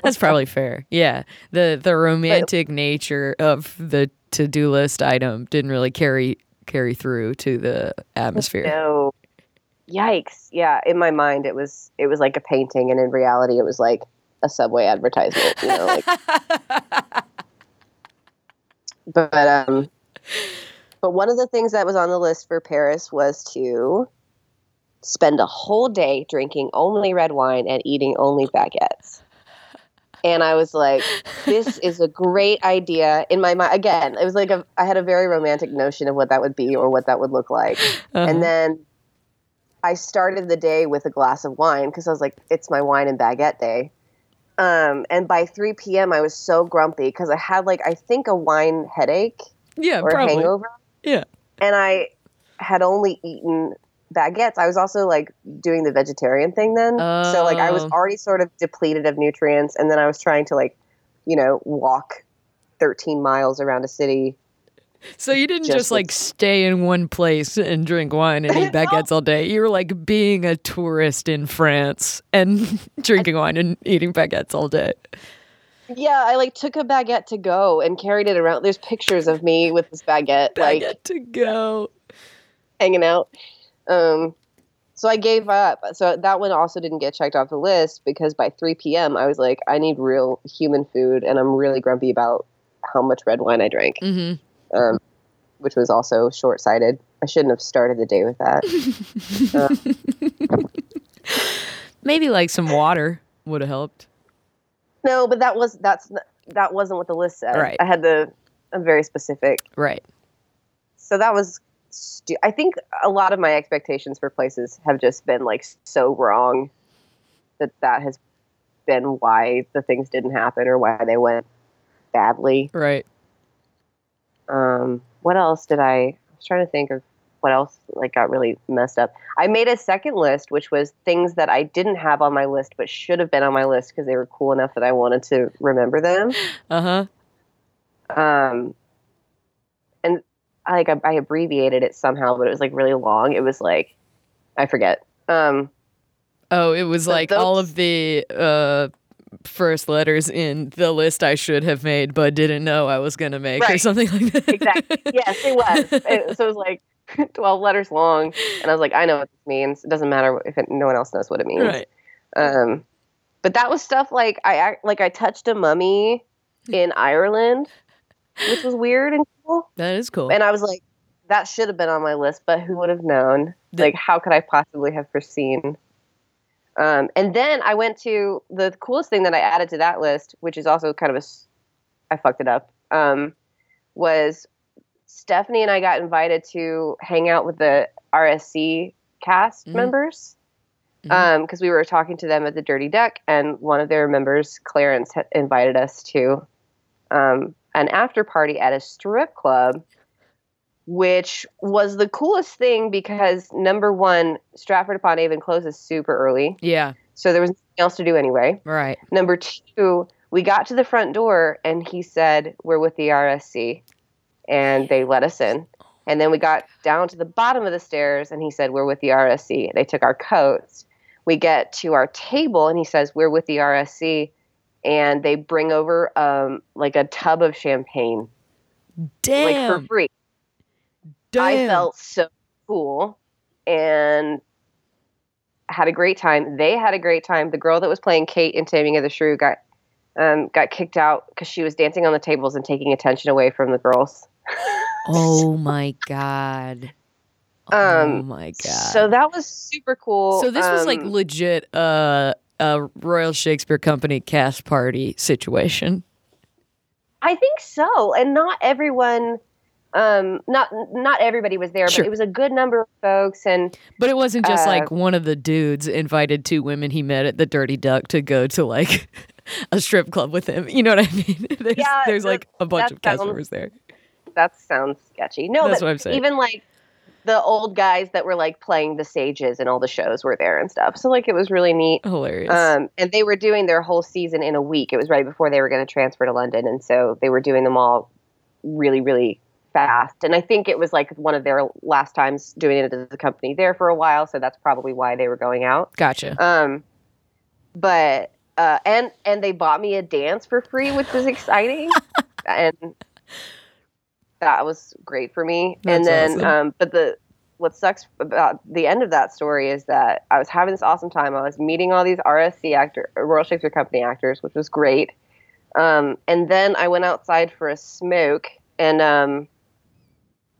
That's probably fair. Yeah. The the romantic nature of the to-do list item didn't really carry carry through to the atmosphere. No. Yikes. Yeah, in my mind it was it was like a painting and in reality it was like a subway advertisement, you know, like <laughs> But um but one of the things that was on the list for Paris was to spend a whole day drinking only red wine and eating only baguettes. and I was like, "This is a great idea." In my mind, again, it was like a, I had a very romantic notion of what that would be or what that would look like, Uh-huh. and then I started the day with a glass of wine because I was like, "It's my wine and baguette day." Um, and by 3 p.m., I was so grumpy because I had like I think a wine headache yeah, or probably. hangover, Yeah. and I had only eaten baguettes. I was also like doing the vegetarian thing then. So like I was Oh. already sort of depleted of nutrients and then I was trying to like, you know, walk 13 miles around a city. So you didn't just, Just like with- stay in one place and drink wine and eat baguettes all day. You were like being a tourist in France and <laughs> drinking wine and eating baguettes all day. Yeah, I like took a baguette to go and carried it around. There's pictures of me with this baguette, like to go. hanging out. Um so I gave up. So that one also didn't get checked off the list because by 3 p.m. I was like, I need real human food, and I'm really grumpy about how much red wine I drank. hmm um, which was also short sighted. I shouldn't have started the day with that. <laughs> Maybe like some water would have helped. no, but that was that's that wasn't what the list said. Right. I had the I'm very specific. Right. So that was. Stu- I think a lot of my expectations for places have just been like so wrong that that has been why the things didn't happen or why they went badly. Right. Um, what else did I? I was trying to think of what else like got really messed up. I made a second list, which was things that I didn't have on my list but should have been on my list because they were cool enough that I wanted to remember them. <gasps> Uh huh. Um, like I, I abbreviated it somehow, but it was like really long. It was like I forget. Um, Oh, it was like all of the uh, first letters in the list I should have made, but didn't know I was going to make, or something like that. exactly. yes, it was. It, so it was like <laughs> twelve letters long, and I was like, I know what this means. It doesn't matter if it, no one else knows what it means. right. Um, but that was stuff like I like I touched a mummy in Ireland, which was weird and cool. That is cool. And I was like, that should have been on my list, but who would have known? The- Like, how could I possibly have foreseen? Um, and then I went to the coolest thing that I added to that list, which is also kind of a, I fucked it up. Um, was Stephanie and I got invited to hang out with the RSC cast Mhm. members because we were talking to them at the Dirty Duck, and one of their members, Clarence, had invited us to um, an after party at a strip club, which was the coolest thing because number one, Stratford upon Avon closes super early, yeah. so there was nothing else to do anyway. Right. Number two, we got to the front door, and he said, "We're with the RSC," and they let us in. And then we got down to the bottom of the stairs, and he said, "We're with the RSC." They took our coats. We get to our table, and he says, "We're with the RSC," and they bring over um, like a tub of champagne, Damn. like for free. Damn. I felt so cool and had a great time. They had a great time. The girl that was playing Kate in Taming of the Shrew got um, got kicked out because she was dancing on the tables and taking attention away from the girls. <laughs> Oh my god. oh Um, my god. So that was super cool. So this was like Um, legit uh, a Royal Shakespeare Company cast party situation. I think so, and not everyone. Um, not not everybody was there, Sure. but it was a good number of folks, and But it wasn't just Uh, like one of the dudes invited two women he met at the Dirty Duck to go to like <laughs> a strip club with him. You know what I mean? <laughs> There's, Yeah, there's like a bunch of cast members there. that sounds sketchy. No, That's but what I'm saying. even like the old guys that were like playing the sages and all the shows were there and stuff. So like it was really neat. Hilarious. Um, and they were doing their whole season in a week. It was right before they were going to transfer to London, and so they were doing them all really, really fast. And I think it was like one of their last times doing it as a company there for a while, so that's probably why they were going out. gotcha. Um, but uh, and and they bought me a dance for free, which was exciting, <laughs> and that was great for me. and then, awesome. um, but the what sucks about the end of that story is that I was having this awesome time. I was meeting all these RSC actor, Royal Shakespeare Company actors, which was great. Um, and then I went outside for a smoke, and um,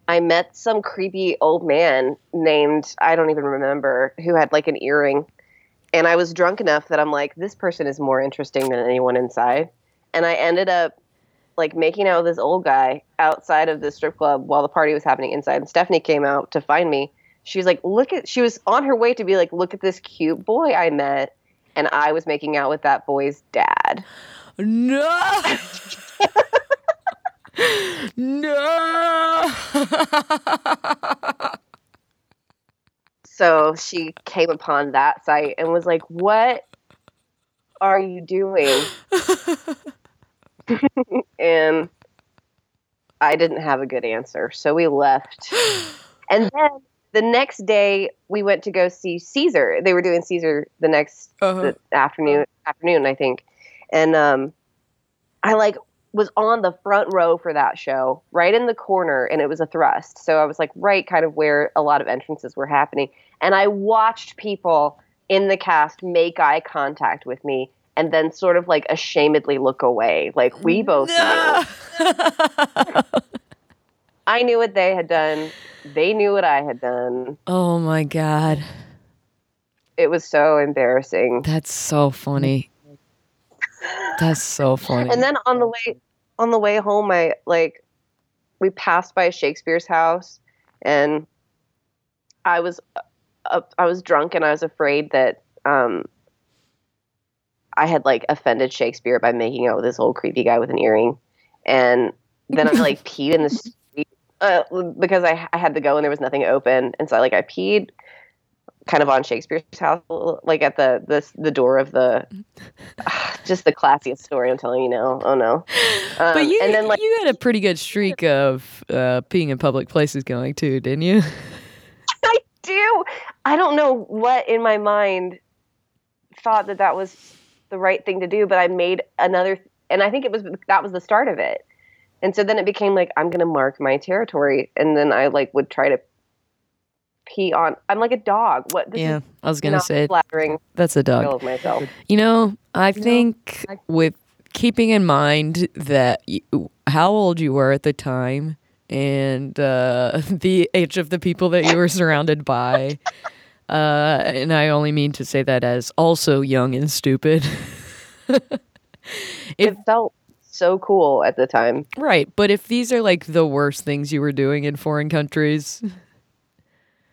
I met some creepy old man named I don't even remember who had like an earring and I was drunk enough that I'm like, this person is more interesting than anyone inside. And I ended up like making out with this old guy outside of the strip club while the party was happening inside. And Stephanie came out to find me. She was like, look at, she was on her way to be like, look at this cute boy I met. And I was making out with that boy's dad. No. <laughs> no. So she came upon that site and was like, What are you doing? <laughs> <laughs> and I didn't have a good answer. So we left. <gasps> And then the next day we went to go see Caesar. They were doing Caesar the next Uh-huh. the afternoon afternoon, I think. And um I like was on the front row for that show, right in the corner, and it was a thrust. So I was like right kind of where a lot of entrances were happening. And I watched people in the cast make eye contact with me and then sort of like ashamedly look away. Like we both knew. <laughs> I knew what they had done. They knew what I had done. oh my god. It was so embarrassing. That's so funny. That's so funny. And then on the way on the way home, I like we passed by Shakespeare's house, and I was uh, I was drunk, and I was afraid that um, I had like offended Shakespeare by making out with this old creepy guy with an earring, and then I like <laughs> peed in the street uh, because I I had to go and there was nothing open, and so like I peed kind of on Shakespeare's house, like at the the the door of the <sighs> just the classiest story I'm telling you now. Oh no. Um, but you and then like you had a pretty good streak of uh, peeing in public places going too, didn't you? <laughs> I do. I don't know what in my mind thought that that was the right thing to do, but I made another, and I think it was that was the start of it. And so then it became like I'm gonna mark my territory, and then I like would try to pee on. I'm like a dog. What? This yeah, is I was gonna say flattering that's a dog. photo of myself. You know, I think with keeping in mind that you, how old you were at the time and uh, <laughs> the age of the people that you were surrounded by, uh, and I only mean to say that as also young and stupid. <laughs> It felt so cool at the time. right, but if these are like the worst things you were doing in foreign countries,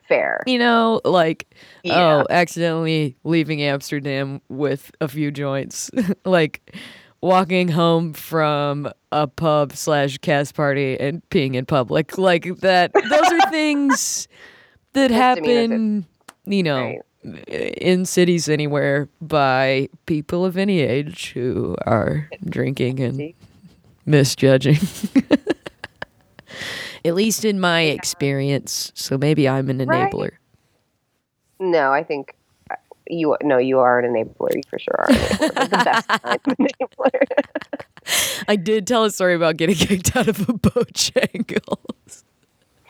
Fair. you know, like Yeah. oh, accidentally leaving Amsterdam with a few joints, <laughs> like walking home from a pub slash cast party and peeing in public, like that. Those are <laughs> things that happen, you know. Right. In cities anywhere by people of any age who are drinking and misjudging. <laughs> At least in my experience. So maybe I'm an Right. enabler. No, I think uh, you. No, you are an enabler. You for sure are enabler. the best <laughs> kind of enabler. I did tell a story about getting kicked out of a Bojangles.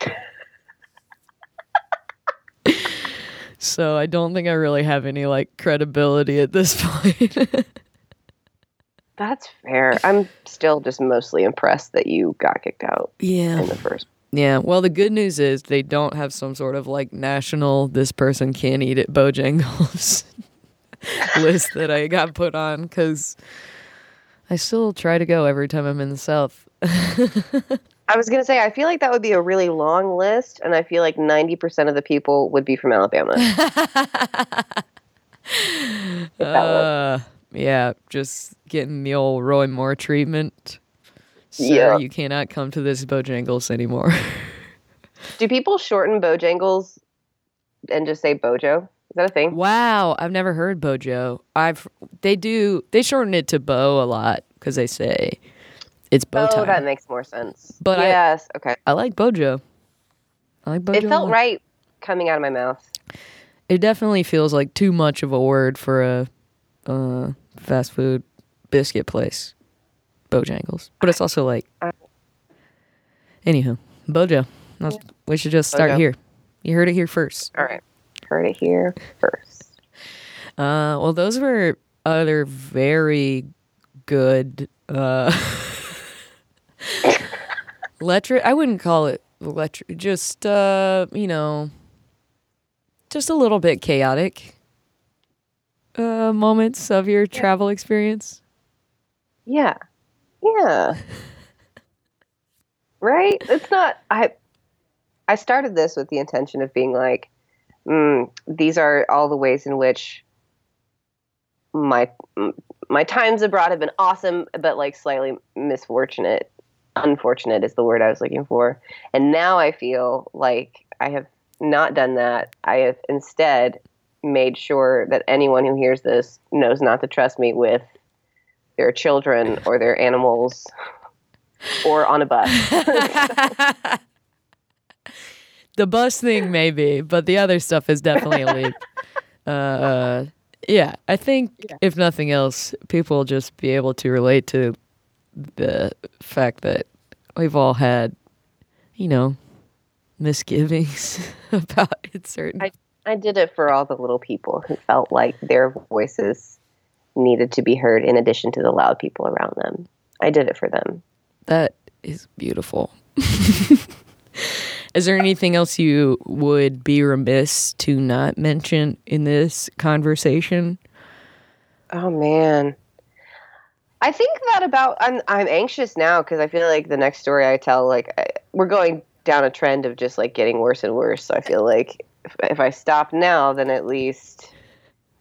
<laughs> so I don't think I really have any like credibility at this <laughs> point. That's fair. I'm still just mostly impressed that you got kicked out yeah. in the first. Yeah. Well, the good news is they don't have some sort of like national this person can't eat at Bojangles <laughs> list that I got put on because I still try to go every time I'm in the South. <laughs> I was gonna say I feel like that would be a really long list, and I feel like ninety percent of the people would be from Alabama. <laughs> If that was- Uh, yeah, just getting the old Roy Moore treatment. Sir, Yeah. you cannot come to this Bojangles anymore. <laughs> Do people shorten Bojangles and just say Bojo? That a thing? wow, I've never heard Bojo. I've they do they shorten it to Bo a lot because they say it's bow tie. Oh, that makes more sense. But I- yes, okay. I like Bojo. I like Bojo. It felt right coming out of my mouth. It definitely feels like too much of a word for a uh, fast food biscuit place, Bojangles. But it's also like, I- anyhow, Bojo. We should just start Bojo. here. You heard it here first. All right, heard it here first. Uh, well, those were other very good. Uh, <laughs> electric. I wouldn't call it electric. Just uh, you know, just a little bit chaotic. uh, moments of your travel experience? Yeah. Yeah. <laughs> right? It's not I I started this with the intention of being like mm, these are all the ways in which my my times abroad have been awesome but like slightly misfortunate. Unfortunate is the word I was looking for. And now I feel like I have not done that. I have instead made sure that anyone who hears this knows not to trust me with their children or their animals or on a bus. <laughs> the bus thing maybe, but the other stuff is definitely <laughs> a leap. Uh, yeah, I think yeah. if nothing else, people will just be able to relate to the fact that we've all had, you know, misgivings <laughs> about it. Certain. I, I did it for all the little people who felt like their voices needed to be heard in addition to the loud people around them. I did it for them. That is beautiful. <laughs> is there anything else you would be remiss to not mention in this conversation? Oh man. I think that about I'm I'm anxious now because I feel like the next story I tell like I, we're going down a trend of just like getting worse and worse. So I feel like if, if I stop now, then at least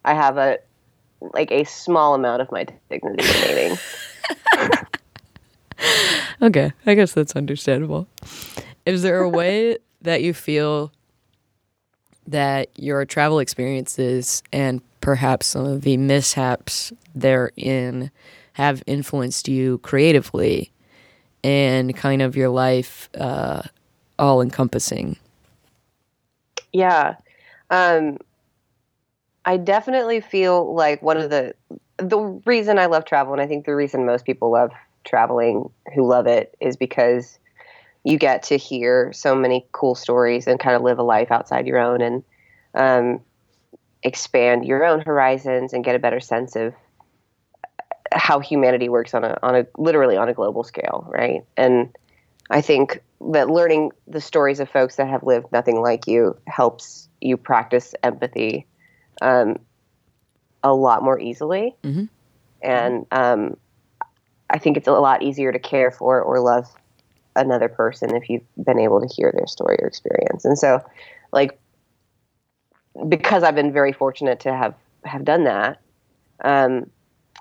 I have a like a small amount of my dignity remaining. <laughs> okay, I guess that's understandable. Is there a <laughs> way that you feel that your travel experiences and perhaps some of the mishaps therein have influenced you creatively and kind of your life uh, all encompassing? Yeah. Um, I definitely feel like one of the the reason I love travel, and I think the reason most people love traveling who love it, is because you get to hear so many cool stories and kind of live a life outside your own and um, expand your own horizons and get a better sense of how humanity works on a on a literally on a global scale, right? And I think that learning the stories of folks that have lived nothing like you helps you practice empathy um, a lot more easily. Mm-hmm. And um, I think it's a lot easier to care for or love another person if you've been able to hear their story or experience. And so, like, because I've been very fortunate to have have done that, um,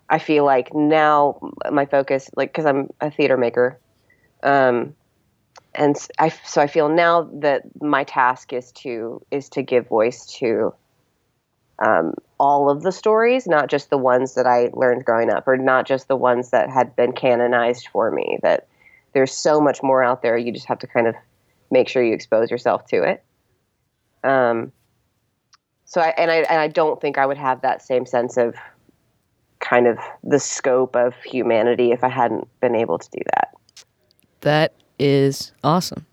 I feel like now my focus, like, because I'm a theater maker, um, and I so I feel now that my task is to is to give voice to um, all of the stories, not just the ones that I learned growing up, or not just the ones that had been canonized for me. That there's so much more out there. You just have to kind of make sure you expose yourself to it. Um, so I and I and I don't think I would have that same sense of kind of the scope of humanity if I hadn't been able to do that. That is awesome.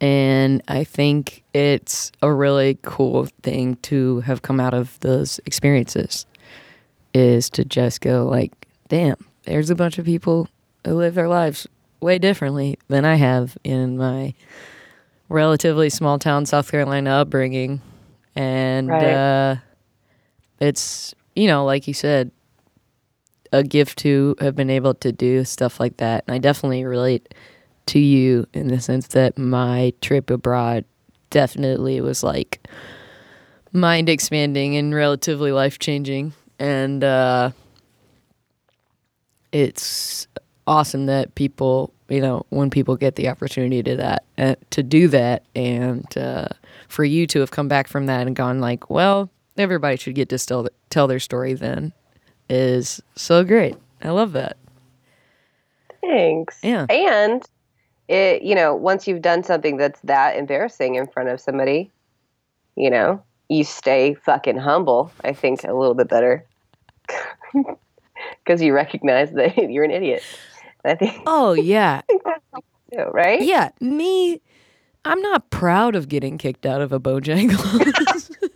And I think it's a really cool thing to have come out of those experiences is to just go like, damn, there's a bunch of people who live their lives way differently than I have in my relatively small town South Carolina upbringing. And right. uh, it's, you know, like you said, a gift to have been able to do stuff like that. And I definitely relate to you in the sense that my trip abroad definitely was like mind expanding and relatively life changing. And uh, it's awesome that people, you know, when people get the opportunity to that uh, to do that, and uh, for you to have come back from that and gone like, well, everybody should get to still tell their story. Then is so great. I love that. Thanks. Yeah. And it, you know, once you've done something that's that embarrassing in front of somebody, you know, you stay fucking humble. I think a little bit better <laughs> because you recognize that <laughs> you're an idiot. I think. <laughs> Oh yeah. too, right? Yeah, me. I'm not proud of getting kicked out of a Bojangles. <laughs>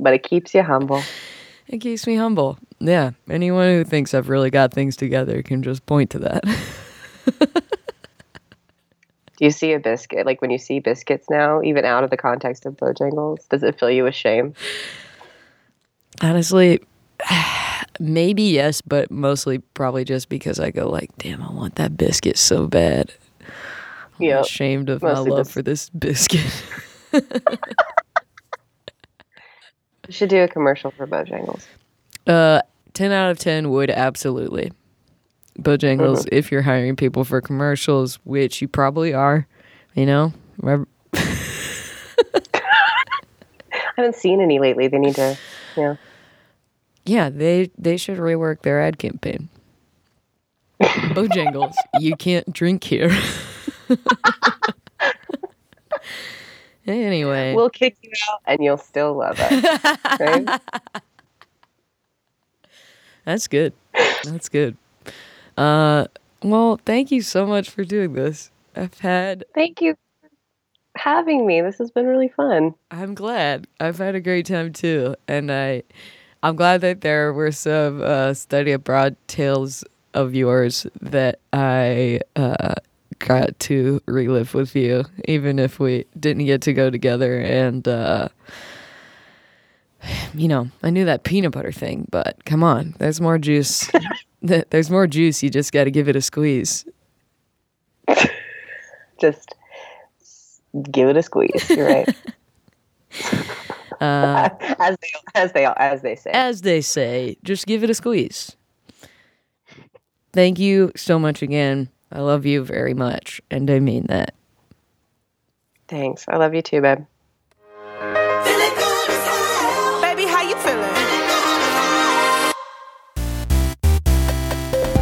but it keeps you humble. It keeps me humble. Yeah. Anyone who thinks I've really got things together can just point to that. <laughs> Do you see a biscuit? Like when you see biscuits now, even out of the context of Bojangles, does it fill you with shame? Honestly, maybe yes, but mostly probably just because I go like, damn, I want that biscuit so bad. I'm Yep. ashamed of my love just- for this biscuit. <laughs> You should do a commercial for Bojangles. Uh, ten out of ten would absolutely. Bojangles, Mm-hmm. if you're hiring people for commercials, which you probably are, you know, remember- <laughs> <laughs> I haven't seen any lately. They need to, you know. Yeah, they they should rework their ad campaign. Bojangles, you can't drink here. anyway, We'll kick you out and you'll still love us. Right? <laughs> that's good. That's good. Uh, well, thank you so much for doing this. I've had Thank you for having me. This has been really fun. I'm glad. I've had a great time too, and I, I'm glad that there were some uh, study abroad tales of yours that I uh, got to relive with you, even if we didn't get to go together. And uh, you know, I knew that peanut butter thing, but come on, there's more juice. <laughs> There's more juice. You just got to give it a squeeze. <laughs> Just give it a squeeze. You're right. <laughs> Uh, as they as they as they say. as they say, just give it a squeeze. Thank you so much again. I love you very much, and I mean that. Thanks. I love you too, babe.